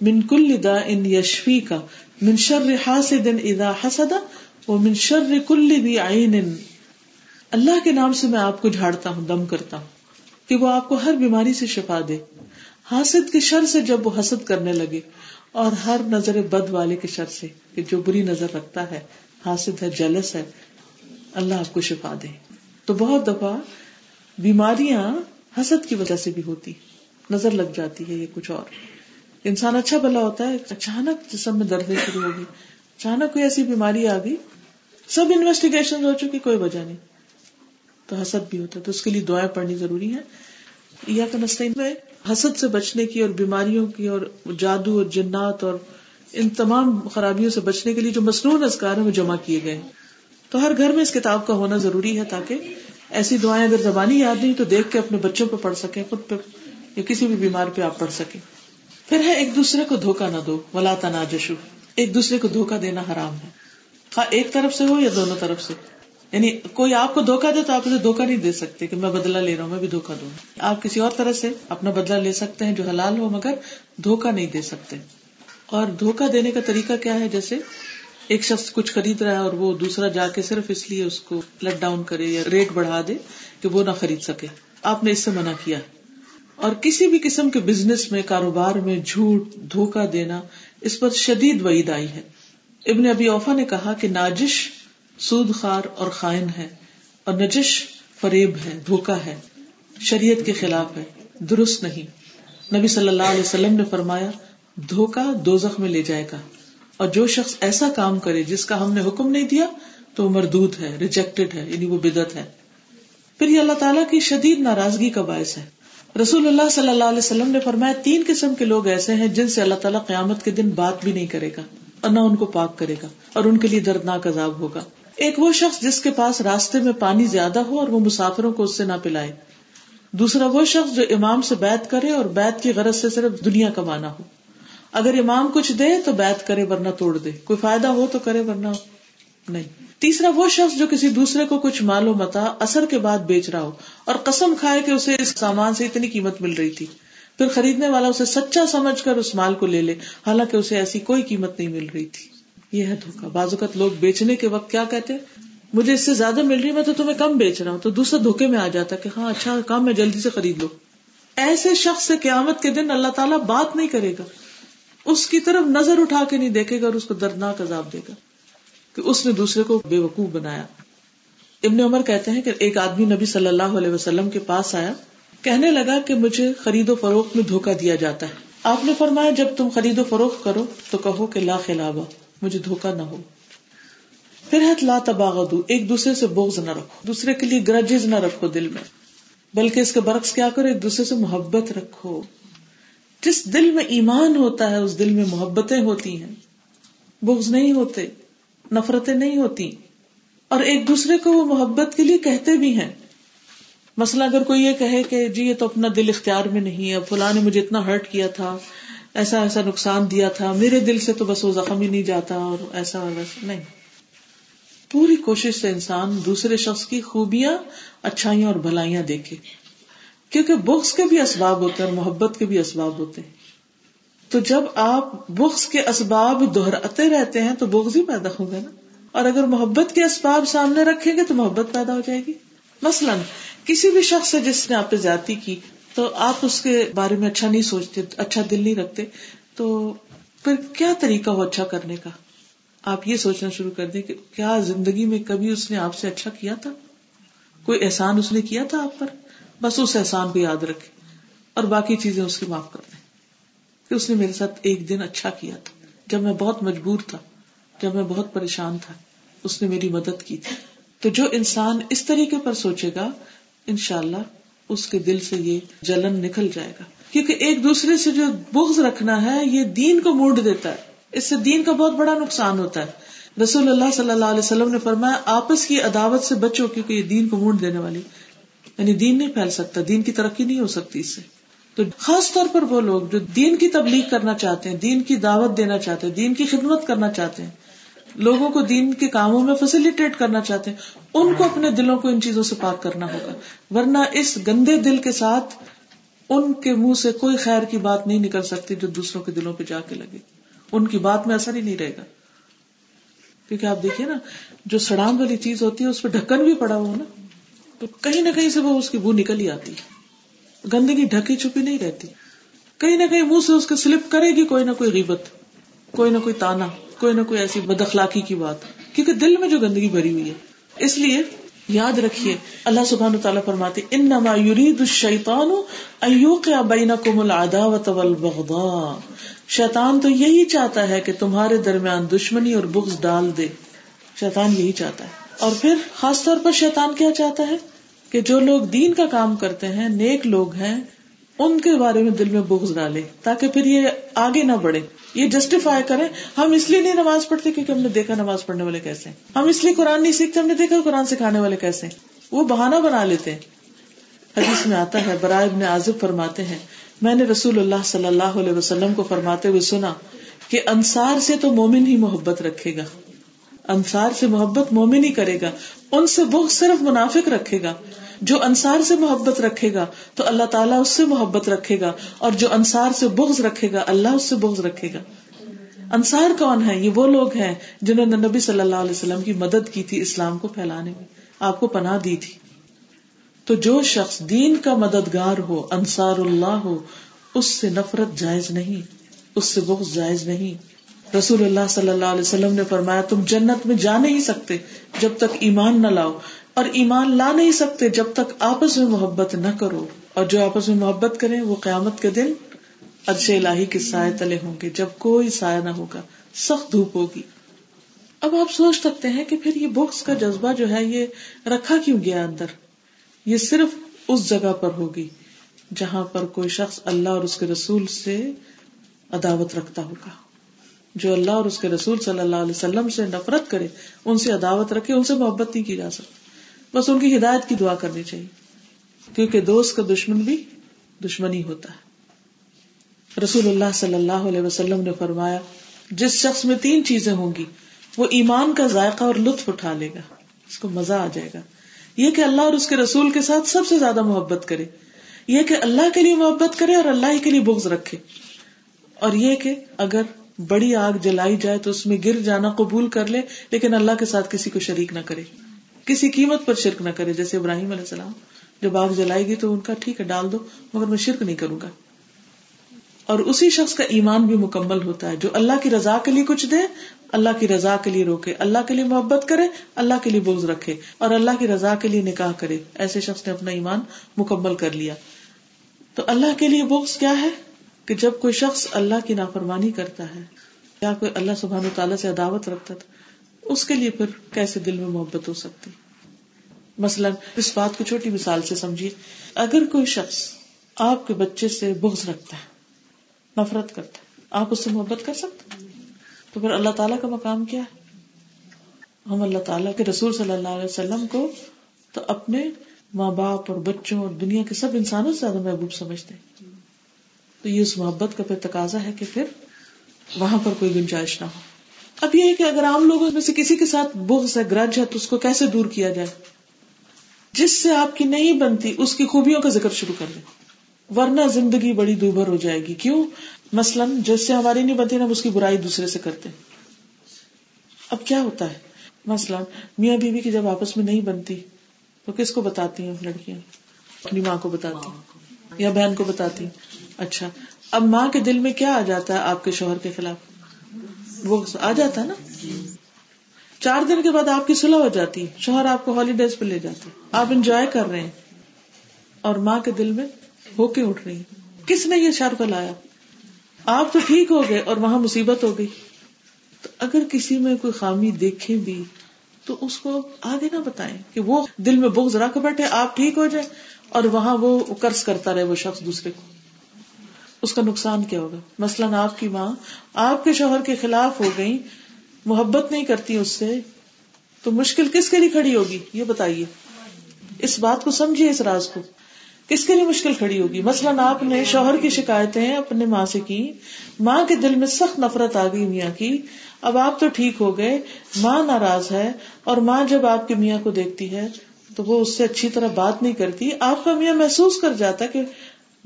من کل دا ان یشفی کا من شر حاسد اذا حسد، و من شر کل دی عین اللہ کے نام سے میں آپ کو جھاڑتا ہوں، دم کرتا ہوں کہ وہ آپ کو ہر بیماری سے شفا دے۔ حاسد کے شر سے جب وہ حسد کرنے لگے اور ہر نظر بد والے کے شر سے کہ جو بری نظر رکھتا ہے، حاسد ہے، جلس ہے، اللہ آپ کو شفا دے۔ تو بہت دفعہ بیماریاں حسد کی وجہ سے بھی ہوتی نظر لگ جاتی ہے یہ کچھ اور۔ انسان اچھا بلا ہوتا ہے، اچانک جسم میں درد شروع ہوگی۔ اچانک کوئی ایسی بیماری آ گئی۔ سب انویسٹیگیشن ہو چکی کوئی وجہ نہیں۔ تو حسد بھی ہوتا ہے تو اس کے لیے دعائیں پڑھنی ضروری ہے یا کنستین میں حسد سے بچنے کی اور بیماریوں کی اور جادو اور جنات اور ان تمام خرابیوں سے بچنے کے لیے جو مصنوع ازکار ہیں وہ جمع کیے گئے تو ہر گھر میں اس کتاب کا ہونا ضروری ہے تاکہ ایسی دعائیں اگر زبانی یاد نہیں تو دیکھ کے اپنے بچوں پہ پڑھ سکیں، خود پہ یا کسی بھی بیمار پہ آپ پڑھ سکیں۔ پھر ہے ایک دوسرے کو دھوکا نہ دو، ولا تناجشو ایک دوسرے کو دھوکا دینا حرام ہے۔ ایک طرف سے ہو یا دونوں طرف سے۔ یعنی کوئی آپ کو دھوکا دے تو آپ اسے دھوکا نہیں دے سکتے کہ میں بدلا لے رہا ہوں، میں بھی دھوکا دوں۔ آپ کسی اور طرح سے اپنا بدلا لے سکتے ہیں جو حلال ہو، مگر دھوکا نہیں دے سکتے۔ اور دھوکا دینے کا طریقہ کیا ہے؟ جیسے ایک شخص کچھ خرید رہا ہے اور وہ دوسرا جا کے صرف اس لیے اس کو لٹ ڈاؤن کرے یا ریٹ بڑھا دے کہ وہ نہ خرید سکے۔ آپ نے اس سے منع کیا۔ اور کسی بھی قسم کے بزنس میں، کاروبار میں جھوٹ دھوکا دینا اس پر شدید وعید آئی ہے۔ ابن ابی اوفا نے کہا کہ ناجش سود خار اور خائن ہے اور نجش فریب ہے دھوکا ہے۔ شریعت کے خلاف ہے، درست نہیں۔ نبی صلی اللہ علیہ وسلم نے فرمایا دھوکا دو میں لے جائے گا۔ اور جو شخص ایسا کام کرے جس کا ہم نے حکم نہیں دیا، تو وہ مردود ہے ریجیکٹڈ ہے یعنی وہ بدت ہے۔ پھر یہ اللہ تعالیٰ کی شدید ناراضگی کا باعث ہے۔ رسول اللہ صلی اللہ علیہ وسلم نے فرمایا، تین قسم کے لوگ ایسے ہیں جن سے اللہ تعالیٰ قیامت کے دن بات بھی نہیں کرے گا اور نہ ان کو پاک کرے گا اور ان کے لیے دردناک عذاب ہوگا۔ ایک وہ شخص جس کے پاس راستے میں پانی زیادہ ہو اور وہ مسافروں کو اس سے نہ پلائے۔ دوسرا وہ شخص جو امام سے بیت کرے اور بیت کی غرض سے صرف دنیا کمانا ہو۔ اگر امام کچھ دے تو بیت کرے ورنہ توڑ دے۔ کوئی فائدہ ہو تو کرے ورنہ نہیں۔ تیسرا وہ شخص جو کسی دوسرے کو کچھ مال و متا، اثر کے بعد بیچ رہا ہو اور قسم کھائے کہ اسے اس سامان سے اتنی قیمت مل رہی تھی۔ پھر خریدنے والا اسے سچا سمجھ کر اس مال کو لے لے، حالانکہ اسے ایسی کوئی قیمت نہیں مل رہی تھی۔ یہ ہے دھوکا۔ بعض اوقات لوگ بیچنے کے وقت کیا کہتے ہیں؟ مجھے اس سے زیادہ مل رہی میں تو تمہیں کم بیچ رہا ہوں۔ تو دوسرا دھوکے میں آ جاتا کہ ہاں اچھا کام میں جلدی سے خرید لو۔ ایسے شخص سے قیامت کے دن اللہ تعالیٰ بات نہیں کرے گا۔ اس کی طرف نظر اٹھا کے نہیں دیکھے گا اور اس کو دردناک عذاب دے گا کہ اس نے دوسرے کو بے وقوف بنایا۔ ابن عمر کہتے ہیں کہ ایک آدمی نبی صلی اللہ علیہ وسلم کے پاس آیا، کہنے لگا کہ مجھے خرید و فروخت میں دھوکا دیا جاتا ہے۔ آپ نے فرمایا، جب تم خرید و فروخت کرو تو کہو کہ لا خلابا مجھے دھوکا نہ ہو۔ پھر ہے لا تباغ ایک دوسرے سے بوگز نہ رکھو، دوسرے کے لیے گرجز نہ رکھو دل میں۔ بلکہ اس کے برعکس کیا کرو، ایک دوسرے سے محبت رکھو۔ جس دل میں ایمان ہوتا ہے، اس دل میں محبتیں ہوتی ہیں۔ بغض نہیں ہوتے، نفرتیں نہیں ہوتی۔ اور ایک دوسرے کو وہ محبت کے لیے کہتے بھی ہیں۔ مسئلہ اگر کوئی یہ کہے کہ جی یہ تو اپنا دل اختیار میں نہیں ہے، فلاں نے مجھے اتنا ہرٹ کیا تھا۔ ایسا ایسا نقصان دیا تھا، میرے دل سے تو بس وہ زخم ہی نہیں جاتا اور ایسا ویسا نہیں۔ پوری کوشش سے انسان دوسرے شخص کی خوبیاں، اچھائیاں اور بھلائیاں دیکھے۔ کیونکہ بخش کے بھی اسباب ہوتے ہیں اور محبت کے بھی اسباب ہوتے ہیں۔ تو جب آپ بخش کے اسباب دہراتے رہتے ہیں تو بغض ہی پیدا ہوگا نا۔ اور اگر محبت کے اسباب سامنے رکھیں گے تو محبت پیدا ہو جائے گی۔ مثلاً، کسی بھی شخص سے جس نے آپ پہ زیادتی کی تو آپ اس کے بارے میں اچھا نہیں سوچتے اچھا دل نہیں رکھتے۔ تو پھر کیا طریقہ ہو اچھا کرنے کا؟ آپ یہ سوچنا شروع کر دیں کہ کیا زندگی میں کبھی اس نے آپ سے اچھا کیا تھا؟ کوئی احسان اس نے کیا تھا آپ پر؟ بس اس احسان کو یاد رکھے اور باقی چیزیں اس کی معاف کر دیں کہ اس نے میرے ساتھ ایک دن اچھا کیا تھا۔ جب میں بہت مجبور تھا، جب میں بہت پریشان تھا، اس نے میری مدد کی تھی۔ تو جو انسان اس طریقے پر سوچے گا ان شاء اللہ اس کے دل سے یہ جلن نکل جائے گا۔ کیونکہ ایک دوسرے سے جو بغض رکھنا ہے، یہ دین کو موڈ دیتا ہے۔ اس سے دین کا بہت بڑا نقصان ہوتا ہے۔ رسول اللہ صلی اللہ علیہ وسلم نے فرمایا، آپس کی عداوت سے بچو، کیونکہ یہ دین کو موڈ دینے والی۔ یعنی دین نہیں پھیل سکتا، دین کی ترقی نہیں ہو سکتی اس سے۔ تو خاص طور پر وہ لوگ جو دین کی تبلیغ کرنا چاہتے ہیں، دین کی دعوت دینا چاہتے ہیں، دین کی خدمت کرنا چاہتے ہیں لوگوں کو دین کے کاموں میں فیسلٹیٹ کرنا چاہتے ہیں، ان کو اپنے دلوں کو ان چیزوں سے پاک کرنا ہوگا۔ ورنہ اس گندے دل کے ساتھ ان کے منہ سے کوئی خیر کی بات نہیں نکل سکتی جو دوسروں کے دلوں پہ جا کے لگے۔ ان کی بات میں اثر ہی نہیں رہے گا۔ کیونکہ آپ دیکھیے نا، جو سڑام والی چیز ہوتی ہے، اس پہ ڈھکن بھی پڑا ہوا نا، تو کہیں نہ کہیں سے وہ اس کی بو نکل ہی آتی گندگی ڈھکی چھپی نہیں رہتی۔ کہیں نہ کہیں منہ سے اس کے سلپ کرے گی کوئی نہ کوئی غیبت، کوئی نہ کوئی تانا۔ کوئی نہ کوئی ایسی بد اخلاقی کی بات۔ کیونکہ دل میں جو گندگی بھری ہوئی ہے۔ اس لیے یاد رکھیے، اللہ سبحان تعالیٰ فرماتے ان نما یورید الشیطان ایوقع بینکم العداوت والبغضاء شیطان تو یہی چاہتا ہے کہ تمہارے درمیان دشمنی اور بغض ڈال دے۔ شیطان یہی چاہتا ہے۔ اور پھر خاص طور پر شیطان کیا چاہتا ہے؟ کہ جو لوگ دین کا کام کرتے ہیں، نیک لوگ ہیں، ان کے بارے میں دل میں بغض ڈالے تاکہ پھر یہ آگے نہ بڑھے۔ یہ جسٹیفائی کریں، ہم اس لیے نہیں نماز پڑھتے کیونکہ ہم نے دیکھا نماز پڑھنے والے کیسے ہم اس لیے قرآن نہیں سیکھتے، ہم نے دیکھا قرآن سکھانے والے کیسے وہ بہانا بنا لیتے حدیث میں آتا ہے، برائے ابن عازب فرماتے ہیں، میں نے رسول اللہ صلی اللہ علیہ وسلم کو فرماتے ہوئے سنا کہ انصار سے تو مومن ہی محبت رکھے گا۔ انصار سے محبت مومن ہی کرے گا، ان سے بہت صرف منافق رکھے گا۔ جو انصار سے محبت رکھے گا، تو اللہ تعالیٰ اس سے محبت رکھے گا، اور جو انصار سے بغض رکھے گا، اللہ اس سے بغض رکھے گا۔ انصار کون ہے یہ وہ لوگ ہیں جنہوں نے نبی صلی اللہ علیہ وسلم کی مدد کی تھی اسلام کو پھیلانے میں۔ آپ کو پناہ دی تھی۔ تو جو شخص دین کا مددگار ہو، انصار اللہ ہو، اس سے نفرت جائز نہیں، اس سے بغض جائز نہیں۔ رسول اللہ صلی اللہ علیہ وسلم نے فرمایا، تم جنت میں جا نہیں سکتے جب تک ایمان نہ لاؤ، اور ایمان لا نہیں سکتے جب تک آپس میں محبت نہ کرو۔ اور جو آپس میں محبت کرے وہ قیامت کے دن ارشے الہی کے سائے تلے ہوں گے۔ جب کوئی سایہ نہ ہوگا، سخت دھوپ ہوگی۔ اب آپ سوچ سکتے ہیں کہ پھر یہ بکس کا جذبہ جو ہے، یہ رکھا کیوں گیا اندر؟ یہ صرف اس جگہ پر ہوگی جہاں پر کوئی شخص اللہ اور اس کے رسول سے عداوت رکھتا ہوگا۔ جو اللہ اور اس کے رسول صلی اللہ علیہ وسلم سے نفرت کرے، ان سے عداوت رکھے، ان سے محبت نہیں کی جا سکتی۔ بس ان کی ہدایت کی دعا کرنی چاہیے۔ کیونکہ دوست کا دشمن بھی دشمنی ہوتا ہے۔ رسول اللہ صلی اللہ علیہ وسلم نے فرمایا، جس شخص میں تین چیزیں ہوں گی، وہ ایمان کا ذائقہ اور لطف اٹھا لے گا۔ اس کو مزہ آ جائے گا۔ یہ کہ اللہ اور اس کے رسول کے ساتھ سب سے زیادہ محبت کرے۔ یہ کہ اللہ کے لیے محبت کرے اور اللہ کے لیے بغض رکھے۔ اور یہ کہ اگر بڑی آگ جلائی جائے تو اس میں گر جانا قبول کر لے، لیکن اللہ کے ساتھ کسی کو شریک نہ کرے۔ کسی قیمت پر شرک نہ کرے، جیسے ابراہیم علیہ السلام۔ جب آگ جلائی گی تو ان کا ٹھیک ہے، ڈال دو، مگر میں شرک نہیں کروں گا۔ اور اسی شخص کا ایمان بھی مکمل ہوتا ہے، جو اللہ کی رضا کے لیے کچھ دے، اللہ کی رضا کے لیے روکے، اللہ کے لیے محبت کرے، اللہ کے لیے بوز رکھے، اور اللہ کی رضا کے لیے نکاح کرے۔ ایسے شخص نے اپنا ایمان مکمل کر لیا۔ تو اللہ کے لیے بوکس کیا ہے؟ کہ جب کوئی شخص اللہ کی نافرمانی کرتا ہے یا کوئی اللہ سبحان و تعالیٰ سے عداوت رکھتا تھا اس کے لیے پھر کیسے دل میں محبت ہو سکتی؟ مثلاً، اس بات کو چھوٹی مثال سے سمجھیے۔ اگر کوئی شخص آپ کے بچے سے بغض رکھتا ہے، نفرت کرتا ہے، آپ اس سے محبت کر سکتے تو پھر اللہ تعالیٰ کا مقام کیا ہے؟ ہم اللہ تعالیٰ کے رسول صلی اللہ علیہ وسلم کو تو اپنے ماں باپ اور بچوں اور دنیا کے سب انسانوں سے زیادہ محبوب سمجھتے ہیں۔ تو یہ اس محبت کا پھر تقاضا ہے کہ پھر وہاں پر کوئی گنجائش نہ ہو۔ اب یہ ہے کہ اگر عام لوگوں میں سے کسی کے ساتھ بغض ہے گرج ہے تو اس کو کیسے دور کیا جائے؟ جس سے آپ کی نہیں بنتی اس کی خوبیوں کا ذکر شروع کر دیں۔ ورنہ زندگی بڑی دوبھر ہو جائے گی۔ کیوں؟ مثلاً جس سے ہماری نہیں بنتی نا اس کی برائی دوسرے سے کرتے اب کیا ہوتا ہے؟ مثلاً میاں بیوی کی جب آپس میں نہیں بنتی تو کس کو بتاتی ہیں؟ لڑکیاں۔ اپنی ماں کو بتاتی یا بہن کو بتاتی اچھا۔ اب ماں کے دل میں کیا آ جاتا ہے آپ کے شوہر کے خلاف؟ وہ آ جاتا ہے نا؟ چار دن کے بعد آپ کی سلح ہو جاتی۔ شوہر آپ کو ہالیڈیز پہ لے جاتے آپ انجوائے کر رہے ہیں۔ اور ماں کے دل میں ہو کے اٹھ رہی کس نے یہ شر کو لایا؟ آپ تو ٹھیک ہو گئے اور وہاں مصیبت ہو گئی۔ تو اگر کسی میں کوئی خامی دیکھے بھی، تو اس کو آگے نہ بتائیں کہ وہ دل میں بغض رکھ بیٹھے، آپ ٹھیک ہو جائے اور وہاں وہ قرض کرتا رہے، وہ شخص دوسرے کو۔ اس کا نقصان کیا ہوگا؟ مثلاً آپ کی ماں آپ کے شوہر کے خلاف ہو گئی محبت نہیں کرتی اس سے، تو مشکل کس کے لیے کھڑی ہوگی؟ یہ بتائیے۔ اس بات کو سمجھیے، اس راز کو۔ کس کے لیے مشکل کھڑی ہوگی؟ مثلاً آپ نے شوہر کی شکایتیں اپنے ماں سے کی، ماں کے دل میں سخت نفرت آ گئی میاں کی، اب آپ تو ٹھیک ہو گئے، ماں ناراض ہے اور ماں جب آپ کے میاں کو دیکھتی ہے تو وہ اس سے اچھی طرح بات نہیں کرتی، آپ کا میاں محسوس کر جاتا کہ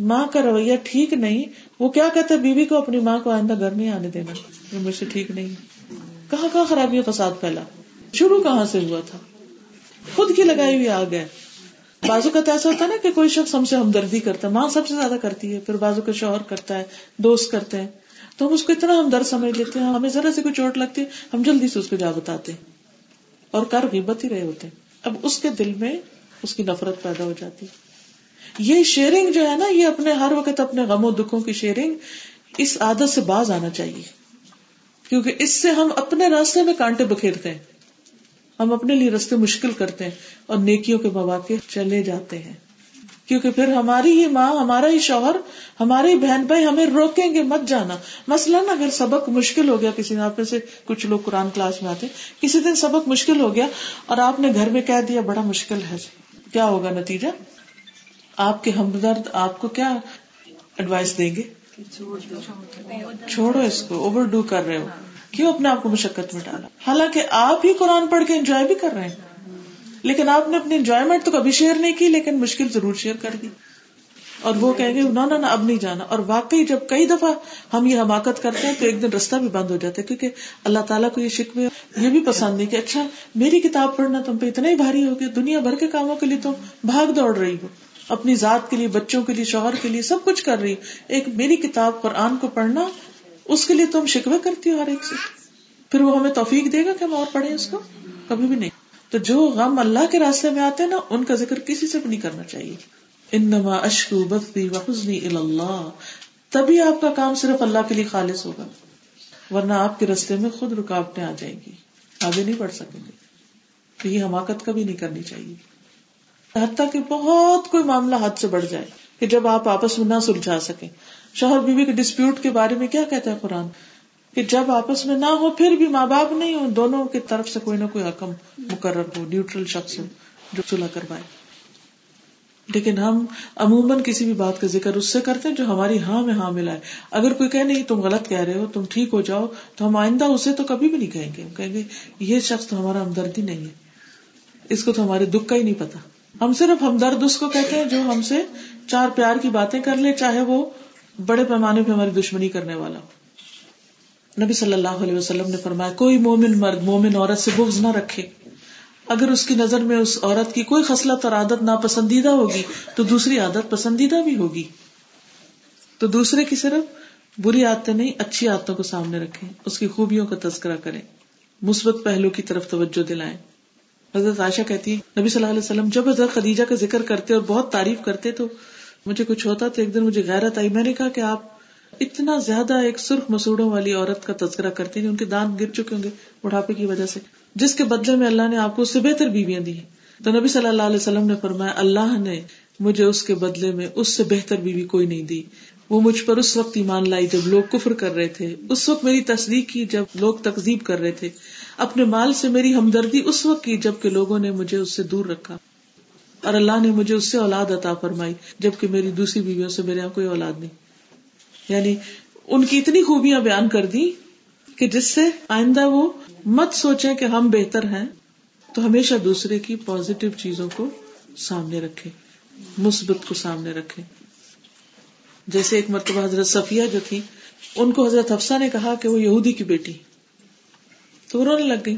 ماں کا رویہ ٹھیک نہیں، وہ کیا کہتا ہے؟ بیوی کو اپنی ماں کو آئندہ گھر نہیں آنے دینا، یہ مجھ سے ٹھیک نہیں۔ کہاں کہاں خرابی فساد پھیلا؟ شروع کہاں سے ہوا تھا؟ خود کی لگائی ہوئی آ گئے بازو کا تو ایسا ہوتا ہے نا کہ کوئی شخص ہم سے ہمدردی کرتا ہے، ماں سب سے زیادہ کرتی ہے، پھر بازو کا شوہر کرتا ہے، دوست کرتے ہیں۔ تو ہم اس کو اتنا ہمدرد سمجھ لیتے ہیں، ہمیں ذرا سے کوئی چوٹ لگتی ہے، ہم جلدی سے اس کو جا بتاتے ہیں۔ اور کر غیبت ہی رہے ہوتے ہیں۔ اب اس کے دل میں اس کی نفرت پیدا ہو جاتی ہے۔ یہ شیئرنگ جو ہے نا، یہ اپنے ہر وقت اپنے غم و دکھوں کی شیئرنگ اس عادت سے باز آنا چاہیے۔ کیونکہ اس سے ہم اپنے راستے میں کانٹے بکھیرتے ہیں۔ ہم اپنے لیے رستے مشکل کرتے ہیں اور نیکیوں کے مواقع چلے جاتے ہیں۔ کیونکہ پھر ہماری ہی ماں، ہمارا ہی شوہر، ہمارے بہن بھائی ہمیں روکیں گے مت جانا۔ مثلاً اگر سبق مشکل ہو گیا، کسی آپ میں سے کچھ لوگ قرآن کلاس میں آتے، کسی دن سبق مشکل ہو گیا اور آپ نے گھر میں کہہ دیا، بڑا مشکل ہے۔ کیا ہوگا نتیجہ؟ آپ کے ہمدرد آپ کو کیا ایڈوائس دیں گے؟ چھوڑو اس کو اوور ڈو کر رہے ہو۔ کیوں اپنے آپ کو مشقت میں ڈالا؟ حالانکہ آپ ہی قرآن پڑھ کے انجوائے بھی کر رہے ہیں۔ لیکن آپ نے اپنی انجوائےمنٹ تو کبھی شیئر نہیں کی، لیکن مشکل ضرور شیئر کر دی۔ اور وہ کہیں گے نہ نہ، اب نہیں جانا۔ اور واقعی جب کئی دفعہ ہم یہ حماقت کرتے ہیں تو ایک دن رستہ بھی بند ہو جاتا ہے، کیونکہ اللہ تعالیٰ کو یہ شکوے، یہ بھی پسند نہیں کہ اچھا میری کتاب پڑھنا تم پہ اتنا ہی بھاری ہو گیا، دنیا بھر کے کاموں کے لیے تم بھاگ دوڑ رہی ہو۔ اپنی ذات کے لیے، بچوں کے لیے، شوہر کے لیے سب کچھ کر رہی ایک میری کتاب قرآن کو پڑھنا، اس کے لیے تم شکوے کرتی ہو ہر ایک سے۔ پھر وہ ہمیں توفیق دے گا کہ ہم اور پڑھیں اس کو؟ کبھی بھی نہیں۔ تو جو غم اللہ کے راستے میں آتے ہیں نا، ان کا ذکر کسی سے بھی نہیں کرنا چاہیے۔ انما اشکو بدی وحزنی اللہ تبھی آپ کا کام صرف اللہ کے لیے خالص ہوگا، ورنہ آپ کے رستے میں خود رکاوٹیں آ جائیں گی۔ آگے نہیں بڑھ سکیں گے۔ تو یہ حماقت کبھی نہیں کرنی چاہیے۔ حتیٰ کہ بہت کوئی معاملہ حد سے بڑھ جائے کہ جب آپ آپس میں نہ سلجھا سکیں۔ شوہر بیوی کے ڈسپیوٹ کے بارے میں کیا کہتا ہے قرآن؟ کہ جب آپس میں نہ ہو، پھر بھی ماں باپ نہیں ہو دونوں کی طرف سے کوئی نہ کوئی حکم مقرر ہو نیوٹرل شخص ہو، جو چلا کروائے۔ لیکن ہم عموماً کسی بھی بات کا ذکر اس سے کرتے ہیں جو ہماری ہاں میں ہاں ملا ہے۔ اگر کوئی کہ نہیں، تم غلط کہہ رہے ہو، تم ٹھیک ہو جاؤ، تو ہم آئندہ اسے تو کبھی بھی نہیں کہیں گے۔ ہم کہیں گے، یہ شخص تو ہمارا ہمدردی نہیں ہے۔ اس کو تو ہمارے دکھ کا ہی نہیں پتا۔ ہم صرف ہمدرد اس کو کہتے ہیں جو ہم سے چار پیار کی باتیں کر لے، چاہے وہ بڑے پیمانے پہ ہماری دشمنی کرنے والا۔ ہو نبی صلی اللہ علیہ وسلم نے فرمایا، کوئی مومن مرد، مومن عورت سے بغض نہ رکھے۔ اگر اس کی نظر میں اس عورت کی کوئی خصلت اور عادت ناپسندیدہ ہوگی، تو دوسری عادت پسندیدہ بھی ہوگی۔ تو دوسرے کی صرف بری عادتیں نہیں، اچھی عادتوں کو سامنے رکھیں، اس کی خوبیوں کا تذکرہ کریں۔ مثبت پہلو کی طرف توجہ دلائیں۔ حضرت عائشہ کہتی نبی صلی اللہ علیہ وسلم، جب حضرت خدیجہ کا ذکر کرتے اور بہت تعریف کرتے تو مجھے کچھ ہوتا تو ایک دن مجھے غیرت آئی۔ میں نے کہا کہ آپ اتنا زیادہ ایک سرخ مسوڑوں والی عورت کا تذکرہ کرتے ہیں، ان کے دانت گر چکے ہوں گے بڑھاپے کی وجہ سے۔ جس کے بدلے میں اللہ نے آپ کو اس سے بہتر بیویاں دی۔ تو نبی صلی اللہ علیہ وسلم نے فرمایا، اللہ نے مجھے اس کے بدلے میں اس سے بہتر بیوی کوئی نہیں دی۔ وہ مجھ پر اس وقت ایمان لائی جب لوگ کفر کر رہے تھے۔ اس وقت میری تصدیق کی جب لوگ تقزیب کر رہے تھے۔ اپنے مال سے میری ہمدردی اس وقت کی جبکہ لوگوں نے مجھے اس سے دور رکھا اور اللہ نے مجھے اس سے اولاد عطا فرمائی جبکہ میری دوسری بیویوں سے میرے یہاں کوئی اولاد نہیں۔ یعنی ان کی اتنی خوبیاں بیان کر دی کہ جس سے آئندہ وہ مت سوچے کہ ہم بہتر ہیں، تو ہمیشہ دوسرے کی پازیٹو چیزوں کو سامنے رکھے مثبت کو سامنے رکھے جیسے ایک مرتبہ حضرت صفیہ جو تھی ان کو حضرت حفصہ نے کہا کہ وہ یہودی کی بیٹی۔ تو رونے لگ گئی۔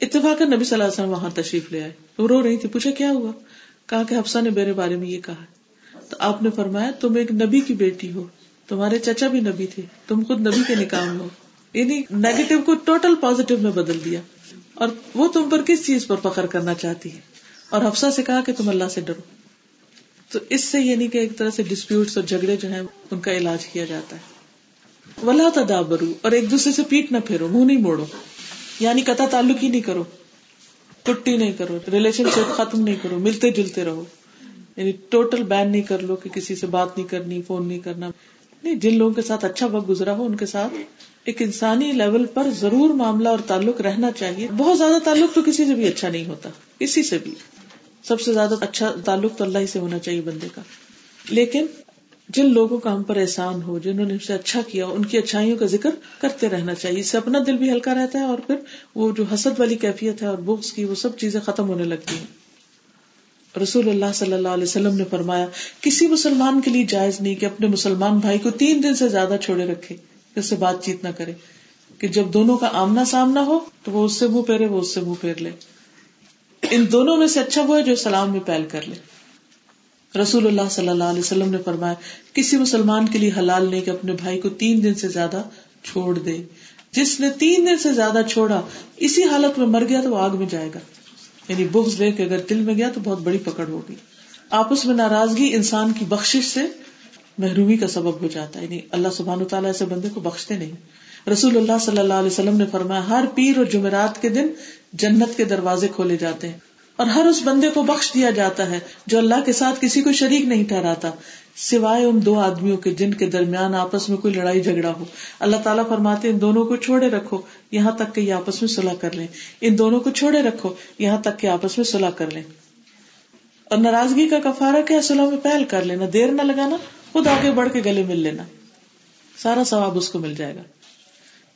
اتفاق نبی صلی اللہ علیہ وسلم وہاں تشریف لے آئے۔ وہ رو رہی تھی، پوچھا کیا ہوا؟ کہا کہ حفصہ نے میرے بارے میں یہ کہا تو آپ نے فرمایا، تم ایک نبی کی بیٹی ہو۔ تمہارے چچا بھی نبی تھے۔ تم خود نبی کے نکاح ہو۔ یعنی نیگیٹو کو ٹوٹل پازیٹو میں بدل دیا۔ اور وہ تم پر کس چیز پر فخر کرنا چاہتی ہے؟ اور حفصہ سے کہا کہ تم اللہ سے ڈرو۔ تو اس سے یعنی کہ ایک طرح سے ڈسپیوٹ اور جھگڑے جو ہیں، ان کا علاج کیا جاتا ہے۔ ولا تدابرو اور ایک دوسرے سے پیٹ نہ پھیرو، منہ نہیں موڑو۔ یعنی قطع تعلق ہی نہیں کرو۔ ٹٹی نہیں کرو ریلیشن شپ ختم نہیں کرو، ملتے جلتے رہو۔ یعنی ٹوٹل بین نہیں کر لو کہ کسی سے بات نہیں کرنی فون نہیں کرنا۔ نہیں، جن لوگوں کے ساتھ اچھا وقت گزرا ہو، ان کے ساتھ ایک انسانی لیول پر ضرور معاملہ اور تعلق رہنا چاہیے۔ بہت زیادہ تعلق تو کسی سے بھی اچھا نہیں ہوتا کسی سے بھی۔ سب سے زیادہ اچھا تعلق تو اللہ ہی سے ہونا چاہیے بندے کا۔ لیکن جن لوگوں کا ہم پر احسان ہو، جنہوں نے سے اچھا کیا، ان کی اچھائیوں کا ذکر کرتے رہنا چاہیے۔ اس سے اپنا دل بھی ہلکا رہتا ہے اور پھر وہ جو حسد والی کیفیت ہے اور بکس کی، وہ سب چیزیں ختم ہونے لگتی ہیں۔ رسول اللہ صلی اللہ علیہ وسلم نے فرمایا، کسی مسلمان کے لیے جائز نہیں کہ اپنے مسلمان بھائی کو تین دن سے زیادہ چھوڑے رکھے اس سے بات چیت نہ کرے۔ کہ جب دونوں کا آمنا سامنا ہو، تو وہ اس سے منہ پھیرے، وہ اس سے منہ پھیر لے۔ ان دونوں میں سے اچھا وہ ہے جو سلام میں پہل کر لے۔ رسول اللہ صلی اللہ علیہ وسلم نے فرمایا، کسی مسلمان کے لیے حلال نہیں کہ اپنے بھائی کو تین دن سے زیادہ چھوڑ دے۔ جس نے تین دن سے زیادہ چھوڑا، اسی حالت میں مر گیا تو وہ آگ میں جائے گا۔ یعنی بغض لے کے اگر دل میں گیا تو بہت بڑی پکڑ ہوگی۔ آپس میں ناراضگی انسان کی بخش سے محرومی کا سبب ہو جاتا ہے۔ یعنی اللہ سبحان تعالیٰ ایسے بندے کو بخشتے نہیں۔ رسول اللہ صلی اللہ علیہ وسلم نے فرمایا، ہر پیر اور جمعرات کے دن جنت کے دروازے کھولے جاتے ہیں۔ اور ہر اس بندے کو بخش دیا جاتا ہے جو اللہ کے ساتھ کسی کو شریک نہیں ٹھہراتا، سوائے ان دو آدمیوں کے جن کے درمیان آپس میں کوئی لڑائی جھگڑا ہو۔ اللہ تعالیٰ فرماتے ان دونوں کو چھوڑے رکھو، یہاں تک کہ یہ آپس میں صلاح کر لیں۔ ان دونوں کو چھوڑے رکھو، یہاں تک کہ آپس میں صلاح کر لیں۔ اور ناراضگی کا کفارہ کیا؟ صلاح میں پہل کر لینا، دیر نہ لگانا، خود آگے بڑھ کے گلے مل لینا۔ سارا ثواب اس کو مل جائے گا۔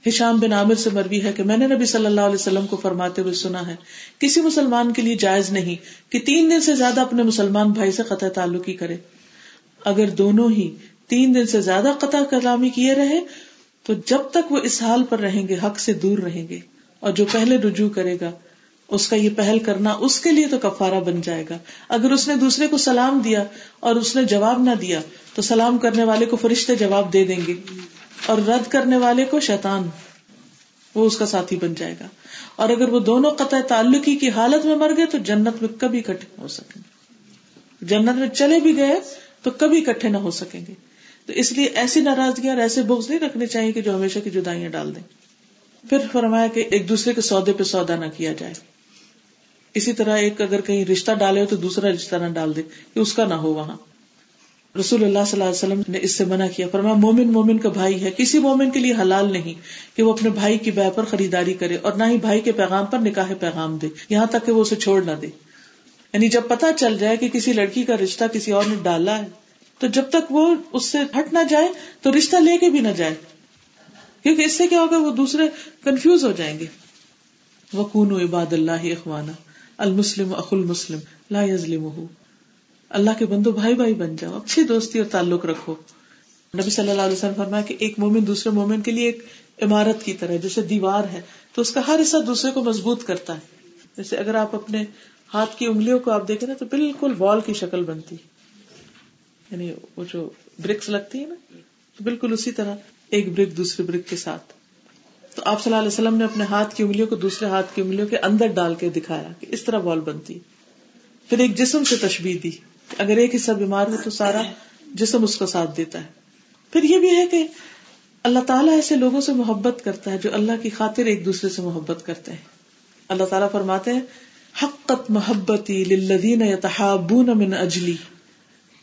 ہشام بن عامر سے مروی ہے کہ میں نے نبی صلی اللہ علیہ وسلم کو فرماتے ہوئے سنا ہے، کسی مسلمان کے لیے جائز نہیں کہ تین دن سے زیادہ اپنے مسلمان بھائی سے قطع تعلق ہی کرے۔ اگر دونوں ہی تین دن سے زیادہ قطع کلامی کیے رہے، تو جب تک وہ اس حال پر رہیں گے، حق سے دور رہیں گے۔ اور جو پہلے رجوع کرے گا، اس کا یہ پہل کرنا اس کے لیے تو کفارہ بن جائے گا۔ اگر اس نے دوسرے کو سلام دیا اور اس نے جواب نہ دیا، تو سلام کرنے والے کو فرشتے جواب دے دیں گے۔ اور رد کرنے والے کو شیطان، وہ اس کا ساتھی بن جائے گا۔ اور اگر وہ دونوں قطع تعلقی کی حالت میں مر گئے تو جنت میں کبھی کٹھے ہو سکیں گے۔ جنت میں چلے بھی گئے تو کبھی کٹھے نہ ہو سکیں گے۔ تو اس لیے ایسی ناراضگیاں اور ایسے بغض نہیں رکھنے چاہیے کہ جو ہمیشہ کی جدائیاں ڈال دیں۔ پھر فرمایا کہ ایک دوسرے کے سودے پہ سودا نہ کیا جائے۔ اسی طرح ایک اگر کہیں رشتہ ڈالے ہو تو دوسرا رشتہ نہ ڈال دے کہ اس کا نہ ہو وہاں۔ رسول اللہ صلی اللہ علیہ وسلم نے اس سے منع کیا، فرمایا، مومن مومن کا بھائی ہے، کسی مومن کے لیے حلال نہیں کہ وہ اپنے بھائی کی بہ پر خریداری کرے اور نہ ہی بھائی کے پیغام پر نکاح پیغام دے، یہاں تک کہ وہ اسے چھوڑ نہ دے۔ یعنی جب پتا چل جائے کہ کسی لڑکی کا رشتہ کسی اور نے ڈالا ہے، تو جب تک وہ اس سے ہٹ نہ جائے، تو رشتہ لے کے بھی نہ جائے۔ کیونکہ اس سے کیا ہوگا، وہ دوسرے کنفیوز ہو جائیں گے۔ وہ عباد اللہ اخوانا المسلم اخ المسلم، لا یزلم اللہ کے بندو بھائی بھائی بن جاؤ، اچھی دوستی اور تعلق رکھو۔ نبی صلی اللہ علیہ وسلم فرمایا کہ ایک مومن دوسرے مومن کے لیے ایک عمارت کی طرح جیسے دیوار ہے، تو اس کا ہر حصہ دوسرے کو مضبوط کرتا ہے۔ جیسے اگر آپ اپنے ہاتھ کی انگلیوں کو آپ دیکھیں نا، تو بالکل وال کی شکل بنتی۔ یعنی وہ جو برکس لگتی ہے نا، تو بالکل اسی طرح ایک برک دوسرے برک کے ساتھ۔ تو آپ صلی اللہ علیہ وسلم نے اپنے ہاتھ کی انگلیوں کو دوسرے ہاتھ کی انگلیوں کے اندر ڈال کے دکھایا کہ اس طرح وال بنتی۔ پھر ایک جسم سے تشبیح دی۔ اگر ایک حصہ بیمار ہو تو سارا جسم اس کا ساتھ دیتا ہے۔ پھر یہ بھی ہے کہ اللہ تعالیٰ ایسے لوگوں سے محبت کرتا ہے جو اللہ کی خاطر ایک دوسرے سے محبت کرتے ہیں۔ اللہ تعالیٰ فرماتے ہیں، حقت محبتی للذین یتحابون من اجلی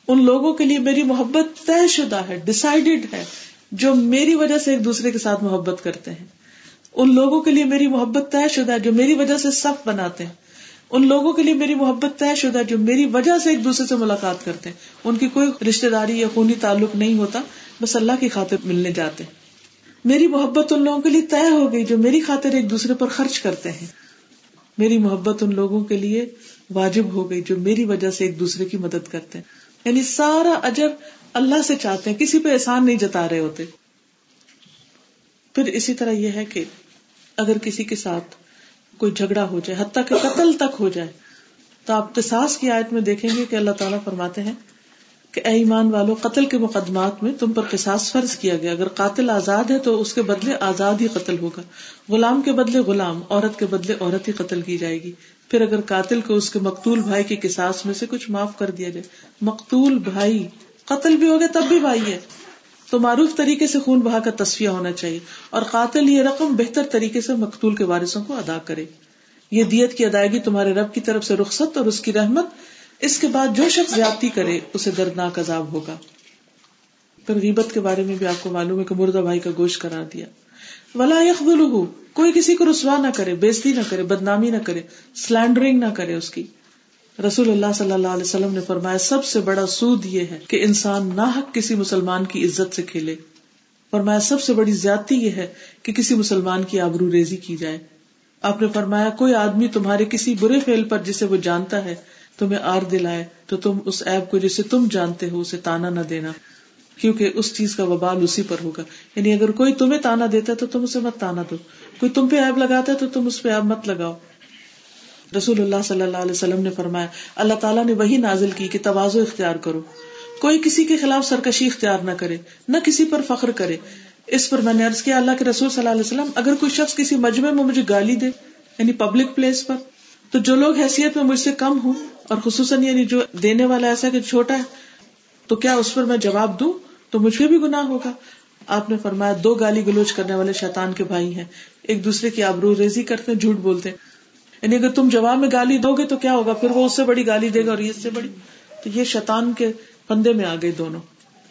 ان لوگوں کے لیے میری محبت طے شدہ ہے ڈسائڈیڈ ہے، جو میری وجہ سے ایک دوسرے کے ساتھ محبت کرتے ہیں۔ ان لوگوں کے لیے میری محبت طے شدہ ہے، جو میری وجہ سے صف بناتے ہیں۔ ان لوگوں کے لیے میری محبت طے شدہ جو میری وجہ سے ایک دوسرے سے ملاقات کرتے ہیں۔ ان کی کوئی رشتے داری یا خونی تعلق نہیں ہوتا، بس اللہ کی خاطر ملنے جاتے ہیں۔ میری محبت ان لوگوں کے لیے طے ہو گئی جو میری خاطر ایک دوسرے پر خرچ کرتے ہیں۔ میری محبت ان لوگوں کے لیے واجب ہو گئی جو میری وجہ سے ایک دوسرے کی مدد کرتے ہیں۔ یعنی سارا اجر اللہ سے چاہتے ہیں، کسی پہ احسان نہیں جتا رہے ہوتے۔ پھر اسی طرح یہ ہے کہ اگر کسی کے ساتھ کوئی جھگڑا ہو جائے، حتیٰ کہ قتل تک ہو جائے۔ تو آپ تساس کی آیت میں دیکھیں گے کہ اللہ تعالیٰ فرماتے ہیں کہ اے ایمان والو، قتل کے مقدمات میں تم پر قصاص فرض کیا گیا۔ اگر قاتل آزاد ہے تو اس کے بدلے آزاد ہی قتل ہوگا۔ غلام کے بدلے غلام، عورت کے بدلے عورت ہی قتل کی جائے گی۔ پھر اگر قاتل کو اس کے مقتول بھائی کی قصاص میں سے کچھ معاف کر دیا جائے، مقتول بھائی قتل بھی ہو گیا تب بھی بھائی ہے۔ تو معروف طریقے سے خون بہا کا تصفیہ ہونا چاہیے اور قاتل یہ رقم بہتر طریقے سے مقتول کے وارثوں کو ادا کرے۔ یہ دیت کی ادائیگی تمہارے رب کی طرف سے رخصت اور اس کی رحمت، اس کے بعد جو شخص زیادتی کرے، اسے دردناک عذاب ہوگا۔ پھر غیبت کے بارے میں بھی آپ کو معلوم ہے کہ مردہ بھائی کا گوشت کرا دیا۔ ولا یخ کوئی کسی کو رسوا نہ کرے، بےزتی نہ کرے، بدنامی نہ کرے سلینڈرنگ نہ کرے اس کی۔ رسول اللہ صلی اللہ علیہ وسلم نے فرمایا، سب سے بڑا سود یہ ہے کہ انسان نہ حق کسی مسلمان کی عزت سے کھیلے۔ فرمایا، سب سے بڑی زیادتی یہ ہے کہ کسی مسلمان کی آبرو ریزی کی جائے۔ آپ نے فرمایا، کوئی آدمی تمہارے کسی برے فیل پر جسے وہ جانتا ہے، تمہیں آر دلائے، تو تم اس ایب کو جسے تم جانتے ہو، اسے تانا نہ دینا۔ کیونکہ اس چیز کا وبال اسی پر ہوگا۔ یعنی اگر کوئی تمہیں تانا دیتا ہے، تو تم اسے مت تانا دو۔ کوئی تم پہ ایب لگاتا ہے، تو تم اس پہ ایب مت لگاؤ۔ رسول اللہ صلی اللہ علیہ وسلم نے فرمایا، اللہ تعالیٰ نے وہی نازل کی کہ توازو اختیار کرو۔ کوئی کسی کے خلاف سرکشی اختیار نہ کرے، نہ کسی پر فخر کرے۔ اس پر میں نے عرض کیا، اللہ کے رسول صلی اللہ علیہ وسلم، اگر کوئی شخص کسی مجمع میں مجھے گالی دے یعنی پبلک پلیس پر، تو جو لوگ حیثیت میں مجھ سے کم ہوں، اور خصوصاً یعنی جو دینے والا ایسا کہ چھوٹا ہے، تو کیا اس پر میں جواب دوں؟ تو مجھ پہ بھی گناہ ہوگا۔ آپ نے فرمایا، دو گالی گلوچ کرنے والے شیطان کے بھائی ہیں۔ ایک دوسرے کی آبرو ریزی کرتے ہیں، جھوٹ بولتے ہیں۔ یعنی اگر تم جواب میں گالی دو گے تو کیا ہوگا؟ پھر وہ اس سے بڑی گالی دے گا اور اس سے بڑی تو یہ شیطان کے پندے میں آ گئے دونوں۔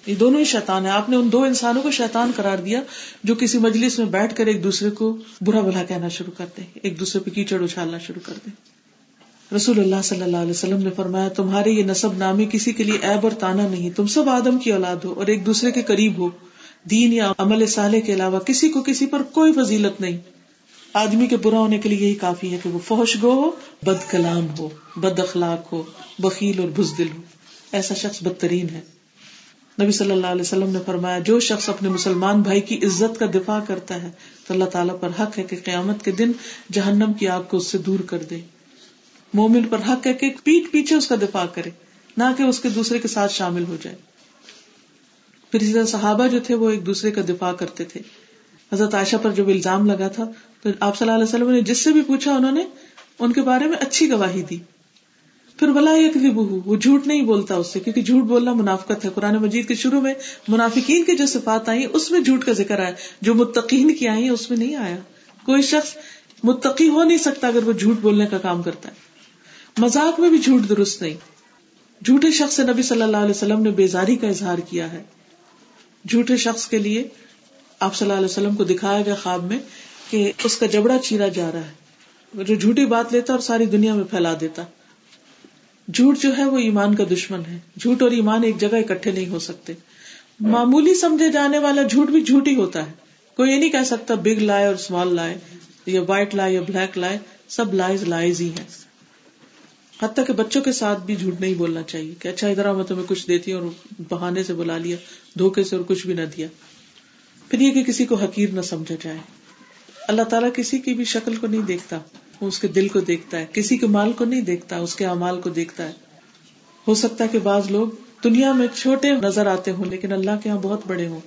یہ دونوں ہی شیطان ہے آپ نے ان دو انسانوں کو شیطان قرار دیا جو کسی مجلس میں بیٹھ کر ایک دوسرے کو برا بھلا کہنا شروع کرتے ایک دوسرے پہ کیچڑ اچھالنا شروع کر دیں۔ رسول اللہ صلی اللہ علیہ وسلم نے فرمایا، تمہارے یہ نصب نامی کسی کے لیے ایب اور تانا نہیں۔ تم سب آدم کی اولاد ہو اور ایک دوسرے کے قریب ہو۔ دین یا عمل صالح کے علاوہ کسی کو کسی پر کوئی فضیلت نہیں۔ آدمی کے برا ہونے کے لیے یہی کافی ہے کہ وہ فوش گو ہو، بد کلام ہو، بد اخلاق ہو بکیل اور بزدل ہو۔ ایسا شخص بدترین ہے۔ نبی صلی اللہ علیہ وسلم نے فرمایا، جو شخص اپنے مسلمان بھائی کی عزت کا دفاع کرتا ہے، تو اللہ تعالیٰ پر حق ہے کہ قیامت کے دن جہنم کی آگ کو اس سے دور کر دے۔ مومن پر حق ہے کہ پیٹ پیچھے اس کا دفاع کرے، نہ کہ اس کے دوسرے کے ساتھ شامل ہو جائے۔ پھر اسی طرح صحابہ جو تھے، وہ ایک دوسرے کا دفاع کرتے تھے۔ حضرت عائشہ پر جب الزام لگا تھا تو آپ صلی اللہ علیہ وسلم نے جس سے بھی پوچھا انہوں نے، ان کے بارے میں اچھی گواہی دی۔ پھر بلا وہ جھوٹ نہیں بولتا اس سے، کیونکہ جھوٹ بولنا منافقت ہے۔ قرآن مجید کے شروع میں منافقین کی جو صفات آئی اس میں جھوٹ کا ذکر آیا۔ جو متقین کی آئی اس میں نہیں آیا۔ کوئی شخص متقی ہو نہیں سکتا اگر وہ جھوٹ بولنے کا کام کرتا ہے۔ مزاق میں بھی جھوٹ درست نہیں۔ جھوٹے شخص سے نبی صلی اللہ علیہ وسلم نے بیزاری کا اظہار کیا ہے۔ جھوٹے شخص کے لیے آپ صلی اللہ علیہ وسلم کو دکھایا گیا خواب میں کہ اس کا جبڑا چیرا جا رہا ہے۔ جو جھوٹی بات لیتا اور ساری دنیا میں پھیلا دیتا۔ جھوٹ جو ہے وہ ایمان کا دشمن ہے۔ جھوٹ اور ایمان ایک جگہ اکٹھے نہیں ہو سکتے۔ معمولی سمجھے جانے والا جھوٹ بھی جھوٹ ہی ہوتا ہے۔ کوئی یہ نہیں کہہ سکتا بگ لائے اور اسمال لائے، یا وائٹ لائے یا بلیک لائے، سب لائز لائز ہی ہیں۔ حتیٰ کہ بچوں کے ساتھ بھی جھوٹ نہیں بولنا چاہیے کہ اچھا ادھر میں تمہیں کچھ دیتی ہوں اور بہانے سے بلا لیا، دھوکے سے اور کچھ بھی نہ دیا۔ پھر یہ کہ کسی کو حقیر نہ سمجھا جائے۔ اللہ تعالیٰ کسی کی بھی شکل کو نہیں دیکھتا، وہ اس کے دل کو دیکھتا ہے، کسی کے مال کو نہیں دیکھتا، اس کے امال کو دیکھتا ہے۔ ہو سکتا ہے کہ بعض لوگ دنیا میں چھوٹے نظر آتے ہوں، لیکن اللہ کے یہاں بہت بڑے ہوں۔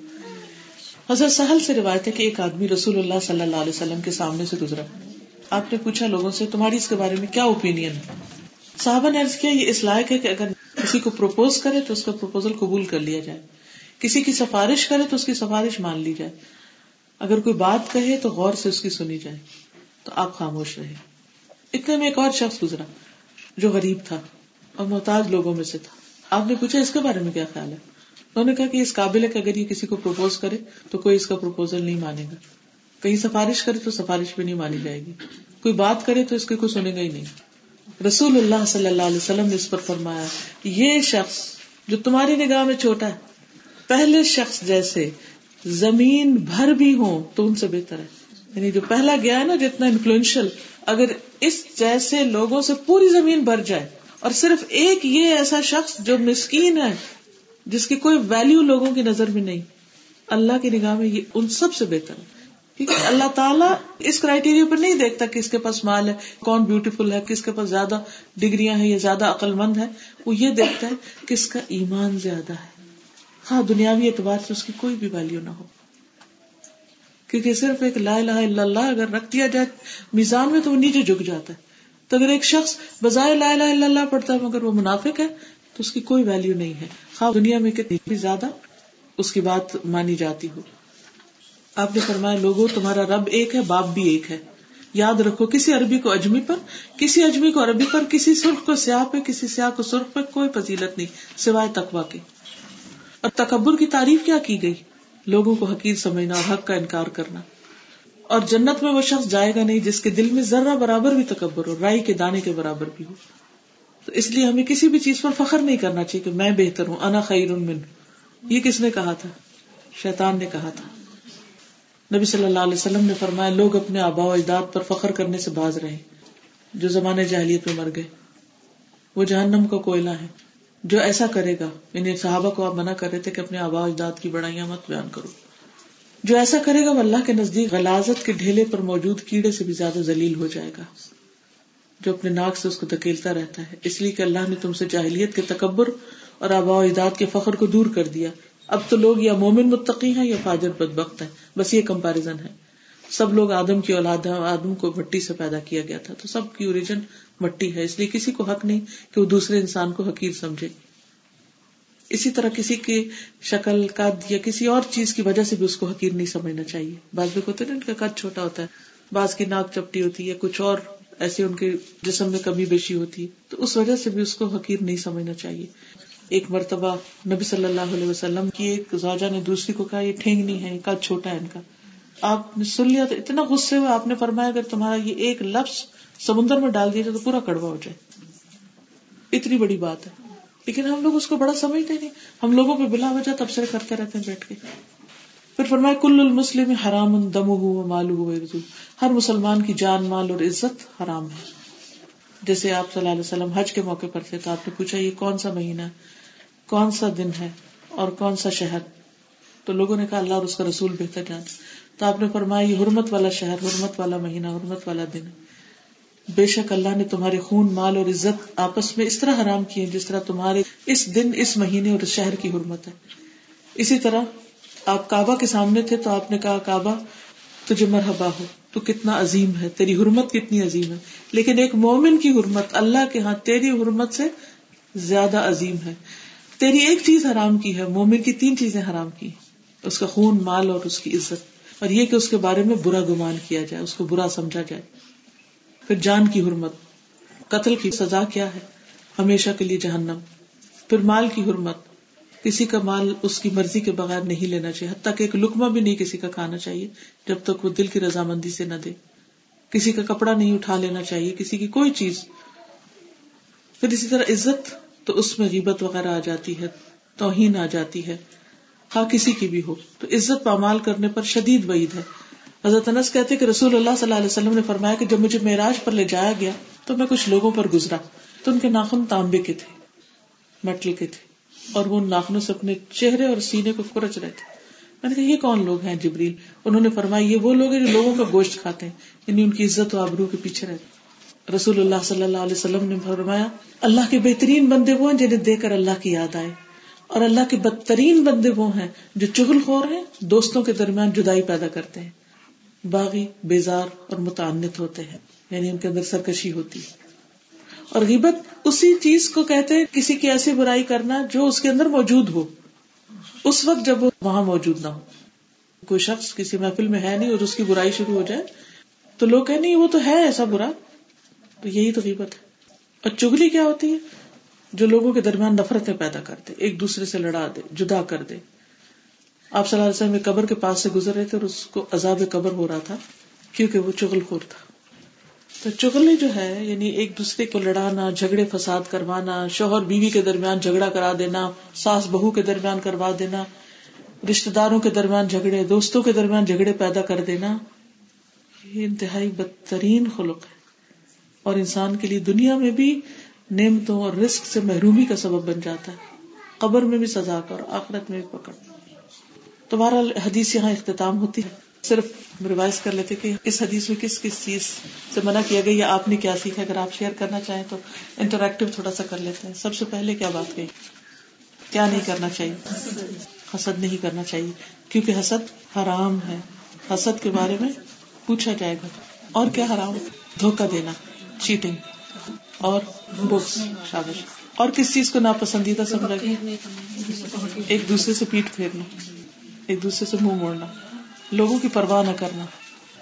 حضرت سہل سے روایت ہے کہ ایک آدمی رسول اللہ صلی اللہ علیہ وسلم کے سامنے سے گزرا۔ آپ نے پوچھا لوگوں سے، تمہاری اس کے بارے میں کیا اوپین ہے؟ صاحبہ نے کیا، یہ اس لائق ہے کہ اگر کسی کو پروپوز کرے تو اس کا پروپوزل قبول کر لیا جائے۔ کسی کی سفارش کرے تو اس کی سفارش مان لی جائے۔ اگر کوئی بات کہے تو غور سے اس کی سنی جائے، تو آپ خاموش رہے اتنے میں ایک اور شخص گزرا، جو غریب تھا اور محتاج لوگوں میں سے تھا۔ آپ نے پوچھا، اس کے بارے میں کیا خیال ہے؟ انہوں نے کہا کہ اس قابل ہے کہ اگر یہ کسی کو پروپوز کرے تو کوئی اس کا پروپوزل نہیں مانے گا۔ کہیں سفارش کرے تو سفارش بھی نہیں مانی جائے گی۔ کوئی بات کرے تو اس کے کوئی سنے گا ہی نہیں۔ رسول اللہ صلی اللہ علیہ وسلم نے اس پر فرمایا یہ شخص جو تمہاری نگاہ میں چھوٹا ہے، پہلے شخص جیسے زمین بھر بھی ہو تو ان سے بہتر ہے۔ یعنی جو پہلا گیا ہے نا جتنا انفلوئنشل اگر اس جیسے لوگوں سے پوری زمین بھر جائے، اور صرف ایک یہ ایسا شخص جو مسکین ہے، جس کی کوئی ویلو لوگوں کی نظر میں نہیں، اللہ کی نگاہ میں یہ ان سب سے بہتر ہے۔ کیونکہ اللہ تعالیٰ اس کرائٹیریا پر نہیں دیکھتا کس کے پاس مال ہے، کون بیوٹیفل ہے، کس کے پاس زیادہ ڈگریاں ہیں یا زیادہ عقل مند ہے وہ یہ دیکھتا ہے کس کا ایمان زیادہ ہے۔ ہاں دنیاوی اعتبار سے اس کی کوئی بھی ویلو نہ ہو۔ کیونکہ صرف ایک لا الہ الا اللہ اگر رکھ دیا جائے میزان میں تو وہ نیچے جھک جاتا ہے۔ تو اگر ایک شخص بظاہر لا الہ الا اللہ پڑھتا ہے مگر وہ منافق ہے، تو اس کی کوئی ویلو نہیں ہے۔ خواہ دنیا میں کتنی بھی زیادہ اس کی بات مانی جاتی ہو۔ آپ نے فرمایا لوگوں تمہارا رب ایک ہے، باپ بھی ایک ہے۔ یاد رکھو، کسی عربی کو اجمی پر، کسی اجمی کو عربی پر، کسی سرخ کو سیاہ پہ، کسی سیاہ کو سرخ پہ کوئی فضیلت نہیں، سوائے تقوا کے۔ اور تکبر کی تعریف کیا کی گئی؟ لوگوں کو حقیر سمجھنا اور حق کا انکار کرنا۔ اور جنت میں وہ شخص جائے گا نہیں جس کے دل میں ذرہ برابر بھی تکبر ہو رائی کے دانے کے برابر بھی ہو۔ تو اس لیے ہمیں کسی بھی چیز پر فخر نہیں کرنا چاہیے کہ میں بہتر ہوں، انا خیر من یہ کس نے کہا تھا؟ شیطان نے کہا تھا۔ نبی صلی اللہ علیہ وسلم نے فرمایا، لوگ اپنے آبا و اجداد پر فخر کرنے سے باز رہے جو زمانے جاہلیت میں مر گئے، وہ جہنم کا کوئلہ ہے۔ جو ایسا کرے گا یعنی صحابہ کو آپ منع کر رہے تھے کہ اپنے آبا اجداد کی بڑائیاں مت بیان کرو۔ جو ایسا کرے گا، وہ اللہ کے نزدیک غلازت کے ڈھیلے پر موجود کیڑے سے بھی زیادہ ذلیل ہو جائے گا۔ جو اپنے ناک سے اس کو دکیلتا رہتا ہے۔ اس لیے کہ اللہ نے تم سے جاہلیت کے تکبر اور آبا و اجداد کے فخر کو دور کر دیا۔ اب تو لوگ یا مومن متقی ہیں یا فاجر بد ہے بس یہ کمپیرزن ہے۔ سب لوگ آدم کی اولاد ہیں، آدم کو مٹی سے پیدا کیا گیا تھا، تو سب کی اوریجن مٹی ہے۔ اس لیے کسی کو حق نہیں کہ وہ دوسرے انسان کو حقیر سمجھے۔ اسی طرح کسی کی شکل، قد یا کسی اور چیز کی وجہ سے بھی اس کو حقیر نہیں سمجھنا چاہیے۔ بعض لوگ ہوتے نا، ان کا قد چھوٹا ہوتا ہے، بعض کی ناک چپٹی ہوتی ہے، کچھ اور ایسے ان کے جسم میں کمی بیشی ہوتی ہے۔ تو اس وجہ سے بھی اس کو حقیر نہیں سمجھنا چاہیے۔ ایک مرتبہ نبی صلی اللہ علیہ وسلم کی ایک زوجہ نے دوسری کو کہا، یہ ٹھینگ نہیں ہے قد چھوٹا ہے ان کا۔ آپ نے سن لیا تو اتنا غصے ہوئے آپ نے فرمایا اگر تمہارا یہ ایک لفظ سمندر میں ڈال دیا جائے تو پورا کڑوا ہو جائے۔ اتنی بڑی بات ہے۔ لیکن ہم لوگ اس کو بڑا سمجھتے نہیں۔ ہم لوگوں پہ بلا وجہ تبصرے کرتے رہتے ہیں بیٹھ کے۔ پھر فرمایا، کل المسلم حرام دم ہو مالو ہر مسلمان کی جان، مال اور عزت حرام ہے۔ جیسے آپ صلی اللہ علیہ وسلم حج کے موقع پر تھے تو آپ نے پوچھا، یہ کون سا مہینہ کون سا دن ہے؟ اور کون سا شہر؟ تو لوگوں نے کہا، اللہ اور اس کا رسول بہتر جان تو آپ نے فرمایا، یہ حرمت والا شہر، حرمت والا مہینہ، حرمت والا دن بے شک اللہ نے تمہارے خون، مال اور عزت آپس میں اس طرح حرام کیے جس طرح تمہارے اس دن، اس مہینے اور اس شہر کی حرمت ہے۔ اسی طرح آپ کعبہ کے سامنے تھے تو آپ نے کہا، کعبہ، تجھے مرحبا ہو۔ تو کتنا عظیم ہے، تیری حرمت کتنی عظیم ہے۔ لیکن ایک مومن کی حرمت اللہ کے ہاں تیری حرمت سے زیادہ عظیم ہے۔ تیری ایک چیز حرام کی ہے، مومن کی تین چیزیں حرام کی اس کا خون، مال اور اس کی عزت۔ اور یہ کہ اس کے بارے میں برا گمان کیا جائے، اس کو برا سمجھا جائے۔ پھر جان کی حرمت، قتل کی سزا کیا ہے؟ ہمیشہ کے لیے جہنم۔ پھر مال کی حرمت۔ کسی کا مال اس کی مرضی کے بغیر نہیں لینا چاہیے، حتیٰ کہ ایک لکما بھی نہیں کسی کا کھانا چاہیے، جب تک وہ دل کی رضامندی سے نہ دے۔ کسی کا کپڑا نہیں اٹھا لینا چاہیے، کسی کی کوئی چیز۔ پھر اسی طرح عزت، تو اس میں غیبت وغیرہ آ جاتی ہے، توہین آ جاتی ہے۔ ہاں کسی کی بھی ہو، تو عزت پامال کرنے پر شدید وعید ہے۔ حضرت انس کہتے کہ رسول اللہ صلی اللہ علیہ وسلم نے فرمایا کہ جب مجھے معراج پر لے جایا گیا تو میں کچھ لوگوں پر گزرا۔ تو ان کے ناخن تانبے کے تھے مٹل کے تھے، اور وہ ناخنوں سے اپنے چہرے اور سینے کو کورچ رہے تھے۔ میں نے کہا، یہ کون لوگ ہیں جبریل؟ انہوں نے فرمایا، یہ وہ لوگ ہیں جو لوگوں کا گوشت کھاتے ہیں یعنی ان کی عزت و آبرو کے پیچھے رہتے رسول اللہ صلی اللہ علیہ وسلم نے فرمایا، اللہ کے بہترین بندے وہ ہیں جنہیں دیکھ کر اللہ کی یاد آئے۔ اور اللہ کے بدترین بندے وہ ہیں جو چغل خور ہیں، دوستوں کے درمیان جدائی پیدا کرتے ہیں۔ باغی، بیزار اور متعنت ہوتے ہیں یعنی ان کے اندر سرکشی ہوتی ہے۔ اور غیبت اسی چیز کو کہتے ہیں، کسی کی ایسی برائی کرنا جو اس کے اندر موجود ہو۔ اس وقت جب وہ وہاں موجود نہ ہو۔ کوئی شخص کسی محفل میں ہے نہیں اور اس کی برائی شروع ہو جائے، تو لوگ کہ نہیں وہ تو ہے ایسا برا۔ تو یہی تو غیبت ہے۔ اور چگلی کیا ہوتی ہے؟ جو لوگوں کے درمیان نفرتیں پیدا کر دے، ایک دوسرے سے لڑا دے، جدا کر دے۔ آپ صلی اللہ علیہ وسلم قبر کے پاس سے گزر رہے تھے اور اس کو عذاب قبر ہو رہا تھا، کیونکہ وہ چغل خور تھا۔ تو چغلے جو ہے یعنی ایک دوسرے کو لڑانا، جھگڑے فساد کروانا، شوہر بیوی کے درمیان جھگڑا کرا دینا، ساس بہو کے درمیان کروا دینا رشتے داروں کے درمیان جھگڑے، دوستوں کے درمیان جھگڑے پیدا کر دینا، یہ انتہائی بدترین خلق ہے۔ اور انسان کے لیے دنیا میں بھی نعمتوں اور رسک سے محرومی کا سبب بن جاتا ہے۔ قبر میں بھی سزا کر آخرت میں بھی پکڑ۔ تمہارا حدیث یہاں اختتام ہوتی ہے۔ صرف ریوائز کر لیتے کہ اس حدیث میں کس کس چیز سے منع کیا گیا یا آپ نے کیا سیکھا اگر آپ شیئر کرنا چاہیں تو انٹریکٹو تھوڑا سا کر لیتے ہیں۔ سب سے پہلے کیا بات کہی؟ کیا نہیں کرنا چاہیے؟ حسد نہیں کرنا چاہیے۔ کیونکہ حسد حرام ہے۔ حسد کے بارے میں پوچھا جائے گا۔ اور کیا حرام؟ دھوکا دینا چیٹنگ اور بکس شابش اور کس چیز کو ناپسندیدہ سمجھا گیا؟ ایک دوسرے سے پیٹ پھیرنا، ایک دوسرے سے منہ موڑنا، لوگوں کی پرواہ نہ کرنا،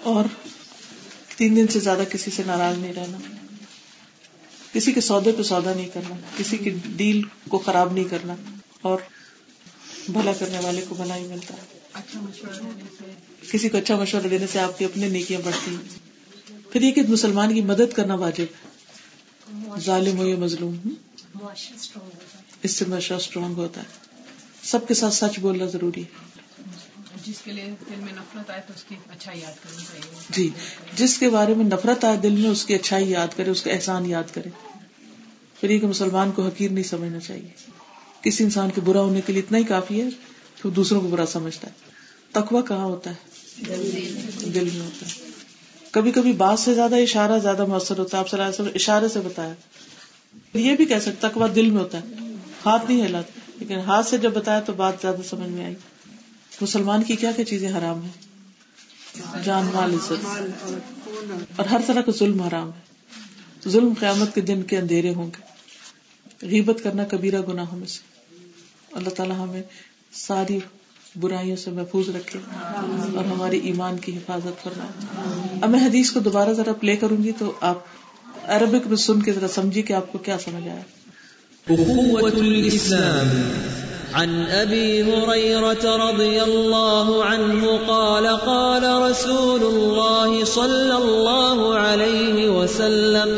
اور تین دن سے زیادہ کسی سے ناراض نہیں رہنا۔ کسی کے سودے پہ سودا نہیں کرنا، کسی کی ڈیل کو خراب نہیں کرنا، اور بھلا کرنے والے کو بھلا ہی ملتا۔ ہے کسی کو اچھا مشورہ دینے سے آپ کی اپنی نیکیاں بڑھتی ہیں۔ پھر یہ کہ مسلمان کی مدد کرنا واجب ہے۔ ظالم ہو یا مظلوم اس سے معاشرہ اسٹرانگ ہوتا ہے۔ سب کے ساتھ سچ بولنا ضروری ہے۔ جس کے لیے دل میں نفرت آئے تو اس کی اچھائی یاد کرنی چاہیے۔ جی۔ جس کے بارے میں نفرت آئے دل میں اس کی اچھائی یاد کرے اس کا احسان یاد کرے۔ پھر یہ کہ مسلمان کو حقیر نہیں سمجھنا چاہیے۔ کسی انسان کے برا ہونے کے لیے اتنا ہی کافی ہے کہ وہ دوسروں کو برا سمجھتا ہے۔ تقوا کہاں ہوتا ہے؟ دل میں ہوتا ہے۔ کبھی کبھی بات سے زیادہ اشارہ زیادہ مؤثر ہوتا ہے، آپ صلی اللہ علیہ وسلم اشارے سے بتایا۔ یہ بھی کہہ سکتا تقوا دل میں ہوتا ہے۔ ہاتھ نہیں ہلاتا۔ لیکن ہاتھ سے جب بتایا تو بات زیادہ سمجھ میں آئی۔ مسلمان کی کیا کیا چیزیں حرام ہے جان، مال، عزت۔ اور ہر طرح کا ظلم حرام ہے۔ ظلم قیامت کے دن کے اندھیرے ہوں گے۔ غیبت کرنا کبیرہ گناہوں میں سے۔ اللہ تعالیٰ ہمیں ساری برائیوں سے محفوظ رکھے اور ہماری ایمان کی حفاظت فرمائے اب میں حدیث کو دوبارہ ذرا پلے کروں گی تو آپ عربک میں سن کے ذرا سمجھیے کہ آپ کو کیا سمجھ آیا۔ عن ابي هريره رضي الله عنه قال قال رسول الله صلى الله عليه وسلم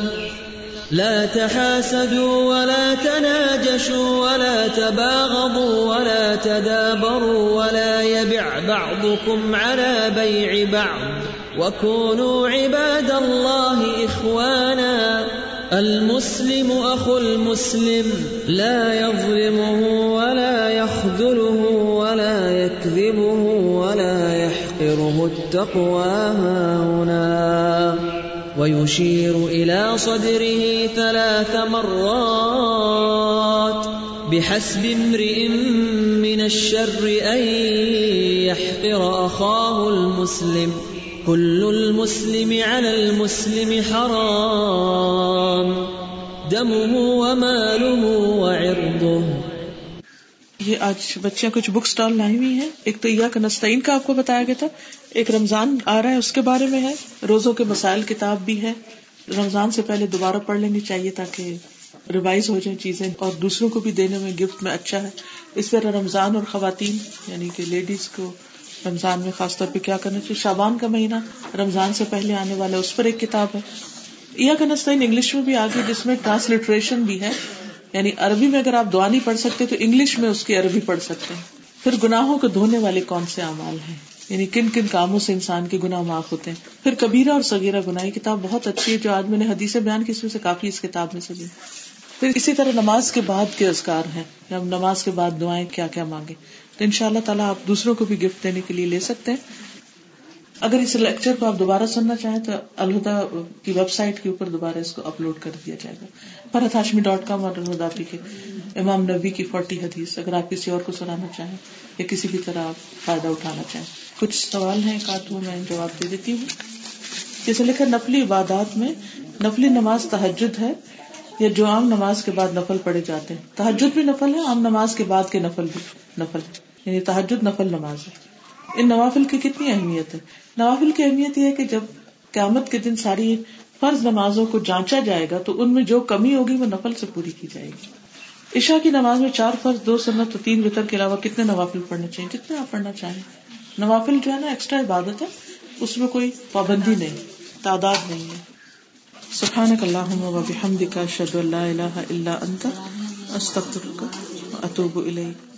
لا تحاسدوا ولا تناجشوا ولا تباغضوا ولا تدابروا ولا يبع بعضكم على بيع بعض وكونوا عباد الله اخوانا المسلم اخو المسلم لا يظلمه ولا يخذله ولا يكذبه ولا يحقره التقوى هنا ويشير الى صدره ثلاث مرات بحسب امرئ من الشر ان يحقر اخاه المسلم. كل المسلم على المسلم حرام. دمه وماله وعرضه. یہ آج بچیاں کچھ بک اسٹال لائی ہوئی ہیں۔ ایک تو یا کا کا آپ کو بتایا گیا تھا۔ ایک رمضان آ رہا ہے، اس کے بارے میں ہے۔ روزوں کے مسائل کتاب بھی ہے۔ رمضان سے پہلے دوبارہ پڑھ لینی چاہیے تاکہ ریوائز ہو جائیں چیزیں۔ اور دوسروں کو بھی دینے میں گفٹ میں اچھا ہے۔ اس طرح رمضان اور خواتین یعنی کہ لیڈیز کو رمضان میں خاص طور پہ کیا کرنا چاہیے؟ شابان کا مہینہ، رمضان سے پہلے آنے والا اس پر ایک کتاب ہے۔ یا کنستین انگلش میں بھی آگے، جس میں ٹرانسلیٹریشن بھی ہے۔ یعنی عربی میں اگر آپ دعا نہیں پڑھ سکتے تو انگلش میں اس کی عربی پڑھ سکتے ہیں۔ پھر گناہوں کو دھونے والے کون سے اعمال ہیں؟ یعنی کن کن کاموں سے انسان کے گناہ معاف ہوتے ہیں؟ پھر کبیرہ اور سگیرہ گناہ کتاب بہت اچھی ہے جو آج میں نے حدیث بیان کی، اس میں سے کافی اس کتاب میں سے پھر اسی طرح نماز کے بعد کے ازکار ہیں۔ جب نماز کے بعد دعائیں کیا کیا مانگے تو ان شاء اللہ تعالیٰ آپ دوسروں کو بھی گفٹ دینے کے لیے لے سکتے ہیں۔ اگر اس لیکچر کو آپ دوبارہ سننا چاہیں تو الہدا کی ویب سائٹ کے اوپر دوبارہ اس کو اپلوڈ کر دیا جائے گا۔ فرحت ہاشمی ڈاٹ کام اور الہدا کے امام نبی کی فورٹی حدیث، اگر آپ کسی اور کو سنانا چاہیں یا کسی بھی طرح آپ فائدہ اٹھانا چاہیں۔ کچھ سوال ہیں کاتوں میں جواب دے دیتی ہوں۔ جیسے لکھا، نفلی عبادات میں نفلی نماز تحجد ہے یا جو عام نماز کے بعد نفل پڑے جاتے ہیں۔ تحجد بھی نفل ہے، عام نماز کے بعد کے نفل بھی نفل یعنی تحجد نفل نماز ہے۔ ان نوافل کی کتنی اہمیت ہے؟ نوافل کی اہمیت یہ ہے کہ جب قیامت کے دن ساری فرض نمازوں کو جانچا جائے گا، تو ان میں جو کمی ہوگی، وہ نفل سے پوری کی جائے گی۔ عشاء کی نماز میں چار فرض، دو سنت تو تین وطر کے علاوہ کتنے نوافل پڑھنے چاہیے؟ جتنے آپ پڑھنا چاہیں۔ نوافل جو ہے نا ایکسٹرا عبادت ہے، اس میں کوئی پابندی نہیں، تعداد نہیں ہے۔ سبحانك اللهم وبحمدك اشهد ان لا اله الا انت استغفرك واتوب اليك